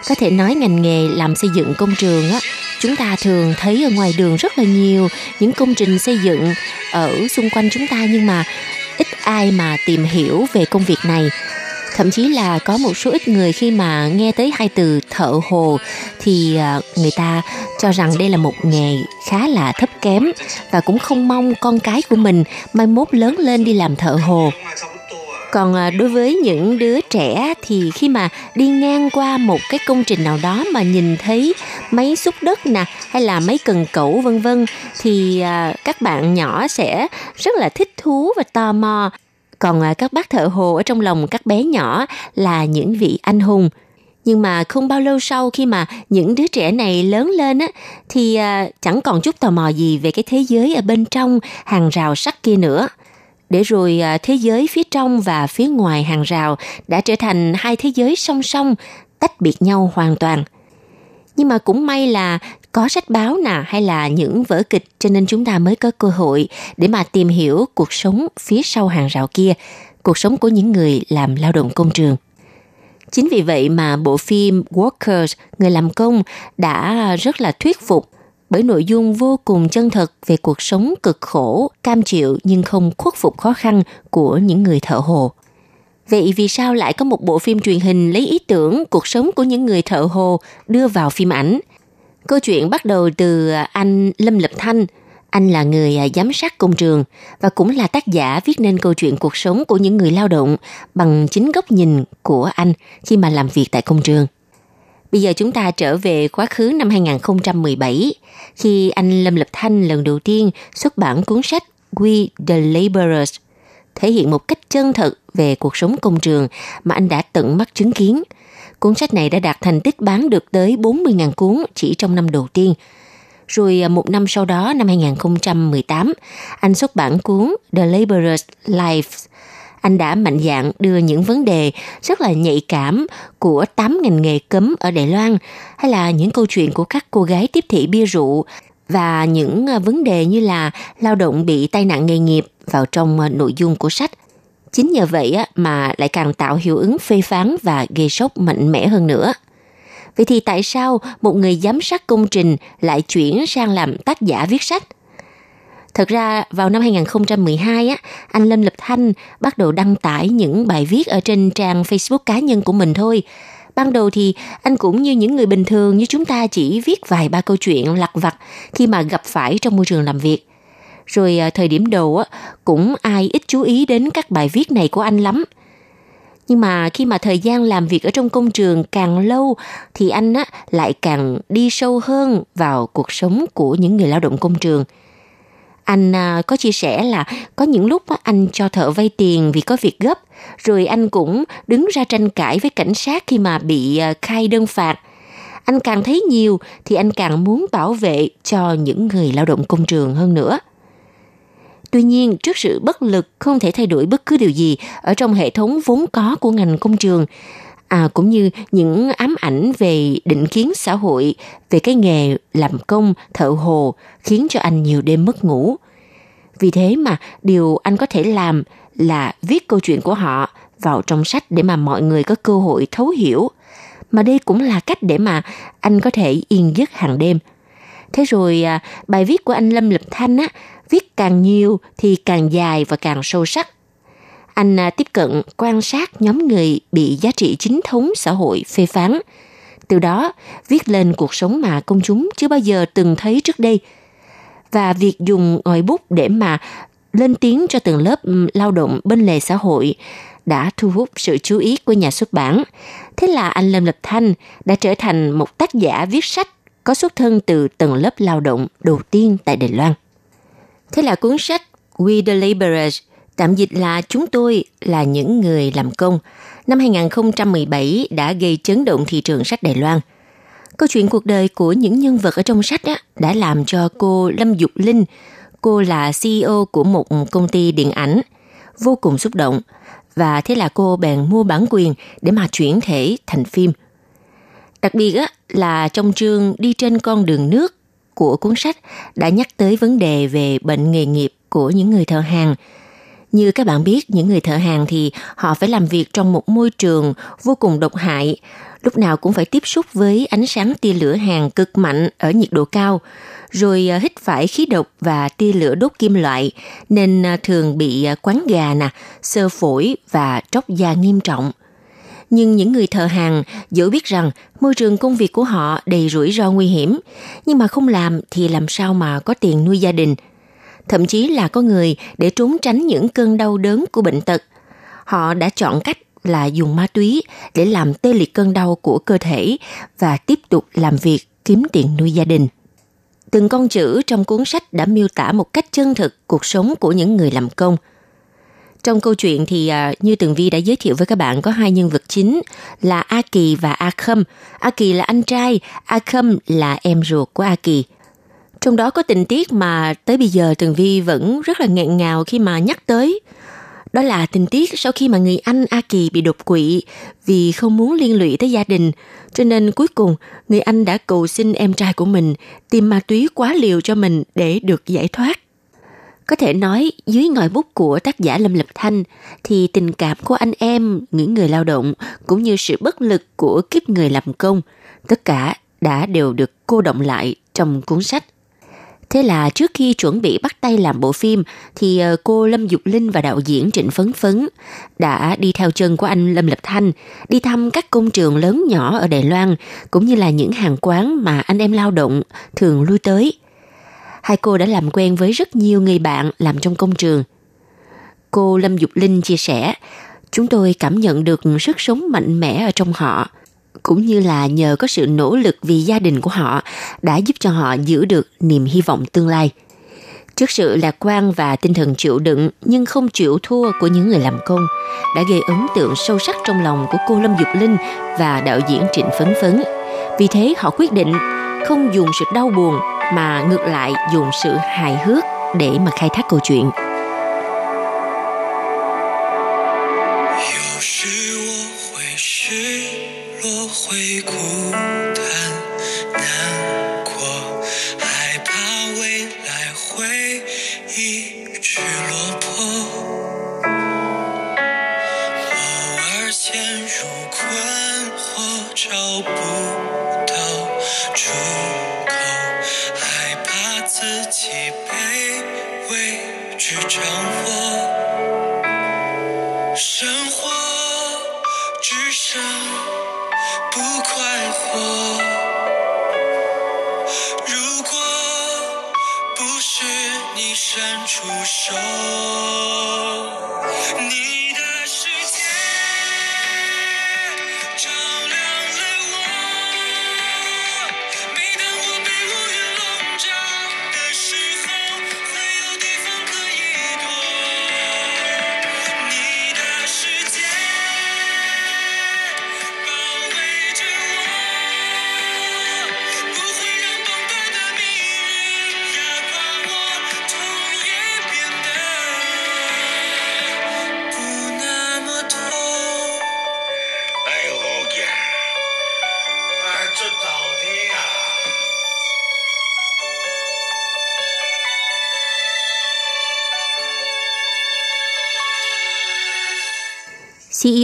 Có thể nói ngành nghề làm xây dựng công trường á chúng ta thường thấy ở ngoài đường rất là nhiều những công trình xây dựng ở xung quanh chúng ta nhưng mà ít ai mà tìm hiểu về công việc này thậm chí là có một số ít người khi mà nghe tới hai từ thợ hồ thì à, người ta cho rằng đây là một nghề khá là thấp kém và cũng không mong con cái của mình mai mốt lớn lên đi làm thợ hồ. Còn à, đối với những đứa trẻ thì khi mà đi ngang qua một cái công trình nào đó mà nhìn thấy máy xúc đất nè, hay là máy cần cẩu, vân vân thì à, các bạn nhỏ sẽ rất là thích thú và tò mò còn à, các bác thợ hồ ở trong lòng các bé nhỏ là những vị anh hùng nhưng mà không bao lâu sau khi mà những đứa trẻ này lớn lên á thì à, chẳng còn chút tò mò gì về cái thế giới ở bên trong hàng rào sắt kia nữa để rồi à, thế giới phía trong và phía ngoài hàng rào đã trở thành hai thế giới song song, tách biệt nhau hoàn toàn. Nhưng mà cũng may là có sách báo nè hay là những vở kịch cho nên chúng ta mới có cơ hội để mà tìm hiểu cuộc sống phía sau hàng rào kia, cuộc sống của những người làm lao động công trường. Chính vì vậy mà bộ phim Workers, người làm công đã rất là thuyết phục bởi nội dung vô cùng chân thật về cuộc sống cực khổ, cam chịu nhưng không khuất phục khó khăn của những người thợ hồ. Vậy vì sao lại có một bộ phim truyền hình lấy ý tưởng cuộc sống của những người thợ hồ đưa vào phim ảnh? Câu chuyện bắt đầu từ à, anh Lâm Lập Thanh. Anh là người à, giám sát công trường và cũng là tác giả viết nên câu chuyện cuộc sống của những người lao động bằng chính góc nhìn của anh khi mà làm việc tại công trường. Bây giờ chúng ta trở về quá khứ năm 2017, khi anh Lâm Lập Thanh lần đầu tiên xuất bản cuốn sách We the Laborers, thể hiện một cách chân thật về cuộc sống công trường mà anh đã tận mắt chứng kiến. Cuốn sách này đã đạt thành tích bán được tới 40.000 cuốn chỉ trong năm đầu tiên. Rồi à, một năm sau đó, năm 2018, anh xuất bản cuốn The Laborers' Lives – anh đã mạnh dạn đưa những vấn đề rất là nhạy cảm của 8 ngành nghề cấm ở Đài Loan hay là những câu chuyện của các cô gái tiếp thị bia rượu và những à, vấn đề như là lao động bị tai nạn nghề nghiệp vào trong à, nội dung của sách. Chính nhờ vậy mà lại càng tạo hiệu ứng phê phán và gây sốc mạnh mẽ hơn nữa. Vậy thì tại sao một người giám sát công trình lại chuyển sang làm tác giả viết sách? Thật ra vào năm 2012 á, anh Lâm Lập Thanh bắt đầu đăng tải những bài viết ở trên trang Facebook cá nhân của mình thôi. Ban đầu thì anh cũng như những người bình thường như chúng ta chỉ viết vài ba câu chuyện lặt vặt khi mà gặp phải trong môi trường làm việc. Rồi à, thời điểm đầu cũng ai ít chú ý đến các bài viết này của anh lắm. Nhưng mà khi mà thời gian làm việc ở trong công trường càng lâu thì anh á, lại càng đi sâu hơn vào cuộc sống của những người lao động công trường – anh à, có chia sẻ là có những lúc anh cho thợ vay tiền vì có việc gấp, rồi anh cũng đứng ra tranh cãi với cảnh sát khi mà bị à, khai đơn phạt. Anh càng thấy nhiều thì anh càng muốn bảo vệ cho những người lao động công trường hơn nữa. Tuy nhiên, trước sự bất lực không thể thay đổi bất cứ điều gì ở trong hệ thống vốn có của ngành công trường, à, cũng như những ám ảnh về định kiến xã hội, về cái nghề làm công, thợ hồ khiến cho anh nhiều đêm mất ngủ. Vì thế mà điều anh có thể làm là viết câu chuyện của họ vào trong sách để mà mọi người có cơ hội thấu hiểu. Mà đây cũng là cách để mà anh có thể yên giấc hàng đêm. Thế rồi à, bài viết của anh Lâm Lập Thanh á, viết càng nhiều thì càng dài và càng sâu sắc anh à, tiếp cận quan sát nhóm người bị giá trị chính thống xã hội phê phán. Từ đó, viết lên cuộc sống mà công chúng chưa bao giờ từng thấy trước đây. Và việc dùng ngòi bút để mà lên tiếng cho từng lớp lao động bên lề xã hội đã thu hút sự chú ý của nhà xuất bản. Thế là anh Lâm Lập Thanh đã trở thành một tác giả viết sách có xuất thân từ tầng lớp lao động đầu tiên tại Đài Loan. Thế là cuốn sách We the Laborers Tạm dịch là chúng tôi là những người làm công. Năm 2017 đã gây chấn động thị trường sách Đài Loan. Câu chuyện cuộc đời của những nhân vật ở trong sách á, đã làm cho cô Lâm Dục Linh, cô là CEO của một công ty điện ảnh, vô cùng xúc động. Và thế là cô bèn mua bản quyền để mà chuyển thể thành phim. Đặc biệt á, là trong chương Đi trên con đường nước của cuốn sách đã nhắc tới vấn đề về bệnh nghề nghiệp của những người thợ hàng – như các bạn biết, những người thợ hàng thì họ phải làm việc trong một môi trường vô cùng độc hại, lúc nào cũng phải tiếp xúc với ánh sáng tia lửa hàng cực mạnh ở nhiệt độ cao, rồi à, hít phải khí độc và tia lửa đốt kim loại, nên à, thường bị à, quán gà nè, sơ phổi và tróc da nghiêm trọng. Nhưng những người thợ hàng dẫu biết rằng môi trường công việc của họ đầy rủi ro nguy hiểm, nhưng mà không làm thì làm sao mà có tiền nuôi gia đình – thậm chí là có người để trốn tránh những cơn đau đớn của bệnh tật. Họ đã chọn cách là dùng ma túy để làm tê liệt cơn đau của cơ thể và tiếp tục làm việc kiếm tiền nuôi gia đình. Từng con chữ trong cuốn sách đã miêu tả một cách chân thực cuộc sống của những người làm công. Trong câu chuyện thì uh, như Tường Vi đã giới thiệu với các bạn có hai nhân vật chính là A Kỳ và A Khâm. A Kỳ là anh trai, A Khâm là em ruột của A Kỳ. Trong đó có tình tiết mà tới bây giờ Tường Vi vẫn rất là nghẹn ngào khi mà nhắc tới. Đó là tình tiết sau khi mà người anh A Kỳ bị đột quỵ vì không muốn liên lụy tới gia đình, cho nên cuối cùng người anh đã cầu xin em trai của mình tìm ma túy quá liều cho mình để được giải thoát. Có thể nói dưới ngòi bút của tác giả Lâm Lập Thanh thì tình cảm của anh em, những người lao động cũng như sự bất lực của kiếp người làm công, tất cả đã đều được cô động lại trong cuốn sách Thế là trước khi chuẩn bị bắt tay làm bộ phim thì ờ, cô Lâm Dục Linh và đạo diễn Trịnh Phấn Phấn đã đi theo chân của anh Lâm Lập Thanh đi thăm các công trường lớn nhỏ ở Đài Loan cũng như là những hàng quán mà anh em lao động thường lui tới. Hai cô đã làm quen với rất nhiều người bạn làm trong công trường. Cô Lâm Dục Linh chia sẻ, chúng tôi cảm nhận được sức sống mạnh mẽ ở trong họ – cũng như là nhờ có sự nỗ lực vì gia đình của họ đã giúp cho họ giữ được niềm hy vọng tương lai. Trước sự lạc quan và tinh thần chịu đựng nhưng không chịu thua của những người làm công đã gây ấn tượng sâu sắc trong lòng của cô Lâm Dục Linh và đạo diễn Trịnh Phấn Phấn. Vì thế họ quyết định không dùng sự đau buồn mà ngược lại dùng sự hài hước để mà khai thác câu chuyện.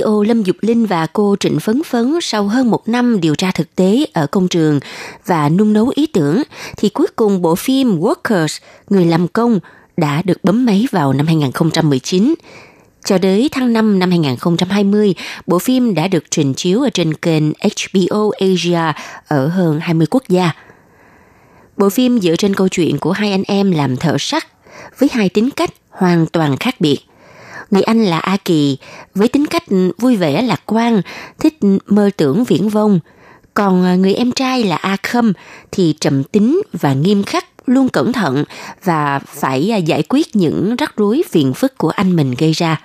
CEO Lâm Dục Linh và cô Trịnh Phấn Phấn sau hơn một năm điều tra thực tế ở công trường và nung nấu ý tưởng, thì cuối cùng bộ phim Workers, Người làm công, đã được bấm máy vào năm 2019. Cho đến tháng 5 năm 2020, bộ phim đã được trình chiếu ở trên kênh HBO Asia ở hơn 20 quốc gia. Bộ phim dựa trên câu chuyện của hai anh em làm thợ sắt với hai tính cách hoàn toàn khác biệt – Người anh là A Kỳ, với tính cách vui vẻ lạc quan, thích mơ tưởng viễn vông. Còn à, người em trai là A Khâm thì trầm tính và nghiêm khắc, luôn cẩn thận và phải à, giải quyết những rắc rối phiền phức của anh mình gây ra.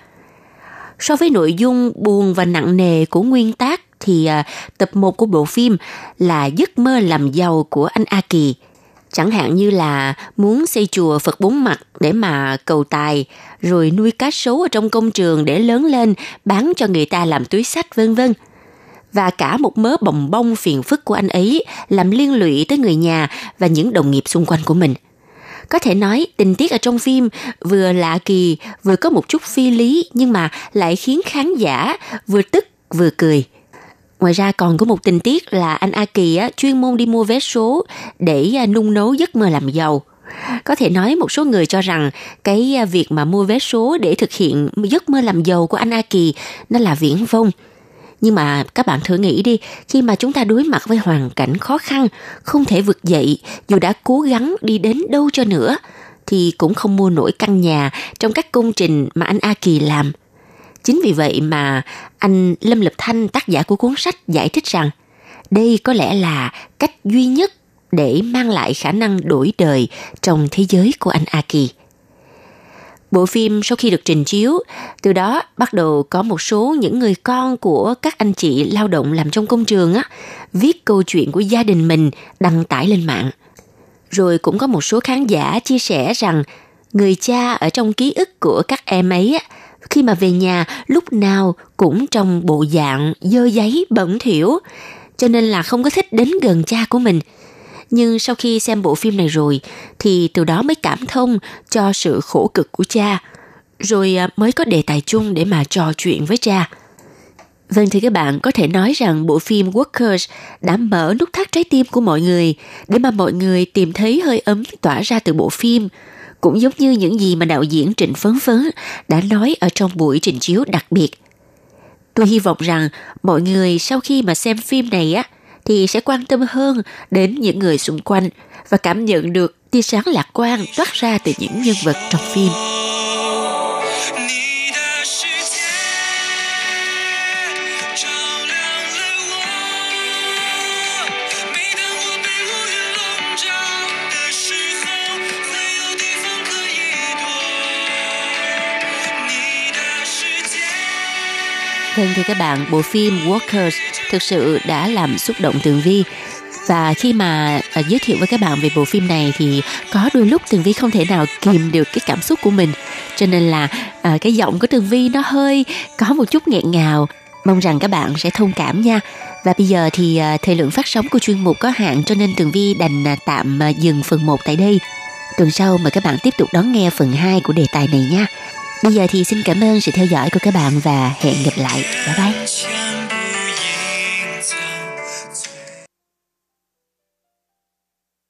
So với nội dung buồn và nặng nề của nguyên tác thì à, tập 1 của bộ phim là giấc mơ làm giàu của anh A Kỳ – Chẳng hạn như là muốn xây chùa Phật bốn mặt để mà cầu tài, rồi nuôi cá sấu ở trong công trường để lớn lên, bán cho người ta làm túi sách vân vân. Và cả một mớ bồng bông phiền phức của anh ấy làm liên lụy tới người nhà và những đồng nghiệp xung quanh của mình. Có thể nói tình tiết ở trong phim vừa lạ kỳ, vừa có một chút phi lý nhưng mà lại khiến khán giả vừa tức vừa cười – Ngoài ra còn có một tình tiết là anh A Kỳ á, chuyên môn đi mua vé số để à, nung nấu giấc mơ làm giàu. Có thể nói một số người cho rằng cái à, việc mà mua vé số để thực hiện giấc mơ làm giàu của anh A Kỳ nó là viễn vông. Nhưng mà các bạn thử nghĩ đi, khi mà chúng ta đối mặt với hoàn cảnh khó khăn, không thể vực dậy, dù đã cố gắng đi đến đâu cho nữa, thì cũng không mua nổi căn nhà trong các công trình mà anh A Kỳ làm. Chính vì vậy mà anh Lâm Lập Thanh, tác giả của cuốn sách giải thích rằng đây có lẽ là cách duy nhất để mang lại khả năng đổi đời trong thế giới của anh Aki. Bộ phim sau khi được trình chiếu, từ đó bắt đầu có một số những người con của các anh chị lao động làm trong công trường á, viết câu chuyện của gia đình mình đăng tải lên mạng. Rồi cũng có một số khán giả chia sẻ rằng người cha ở trong ký ức của các em ấy á, khi mà về nhà lúc nào cũng trong bộ dạng dơ giấy bẩn thỉu, cho nên là không có thích đến gần cha của mình. Nhưng sau khi xem bộ phim này rồi thì từ đó mới cảm thông cho sự khổ cực của cha, rồi à, mới có đề tài chung để mà trò chuyện với cha. Vâng thì các bạn có thể nói rằng bộ phim Workers đã mở nút thắt trái tim của mọi người để mà mọi người tìm thấy hơi ấm tỏa ra từ bộ phim. Cũng giống như những gì mà đạo diễn Trịnh Phấn Phấn đã nói ở trong buổi trình chiếu đặc biệt. Tôi hy vọng rằng mọi người sau khi mà xem phim này á, thì sẽ quan tâm hơn đến những người xung quanh và cảm nhận được tia sáng lạc quan toát ra từ những nhân vật trong phim. Vâng thì các bạn, bộ phim Workers thực sự đã làm xúc động Tường Vi. Và khi mà à, giới thiệu với các bạn về bộ phim này thì có đôi lúc Tường Vi không thể nào kìm được cái cảm xúc của mình. Cho nên là à, cái giọng của Tường Vi nó hơi có một chút nghẹn ngào. Mong rằng các bạn sẽ thông cảm nha. Và bây giờ thì à, thời lượng phát sóng của chuyên mục có hạn cho nên Tường Vi đành à, tạm à, dừng phần 1 tại đây. Tuần sau mời các bạn tiếp tục đón nghe phần 2 của đề tài này nha. Bây giờ thì xin cảm ơn sự theo dõi của các bạn và hẹn gặp lại. Bye bye.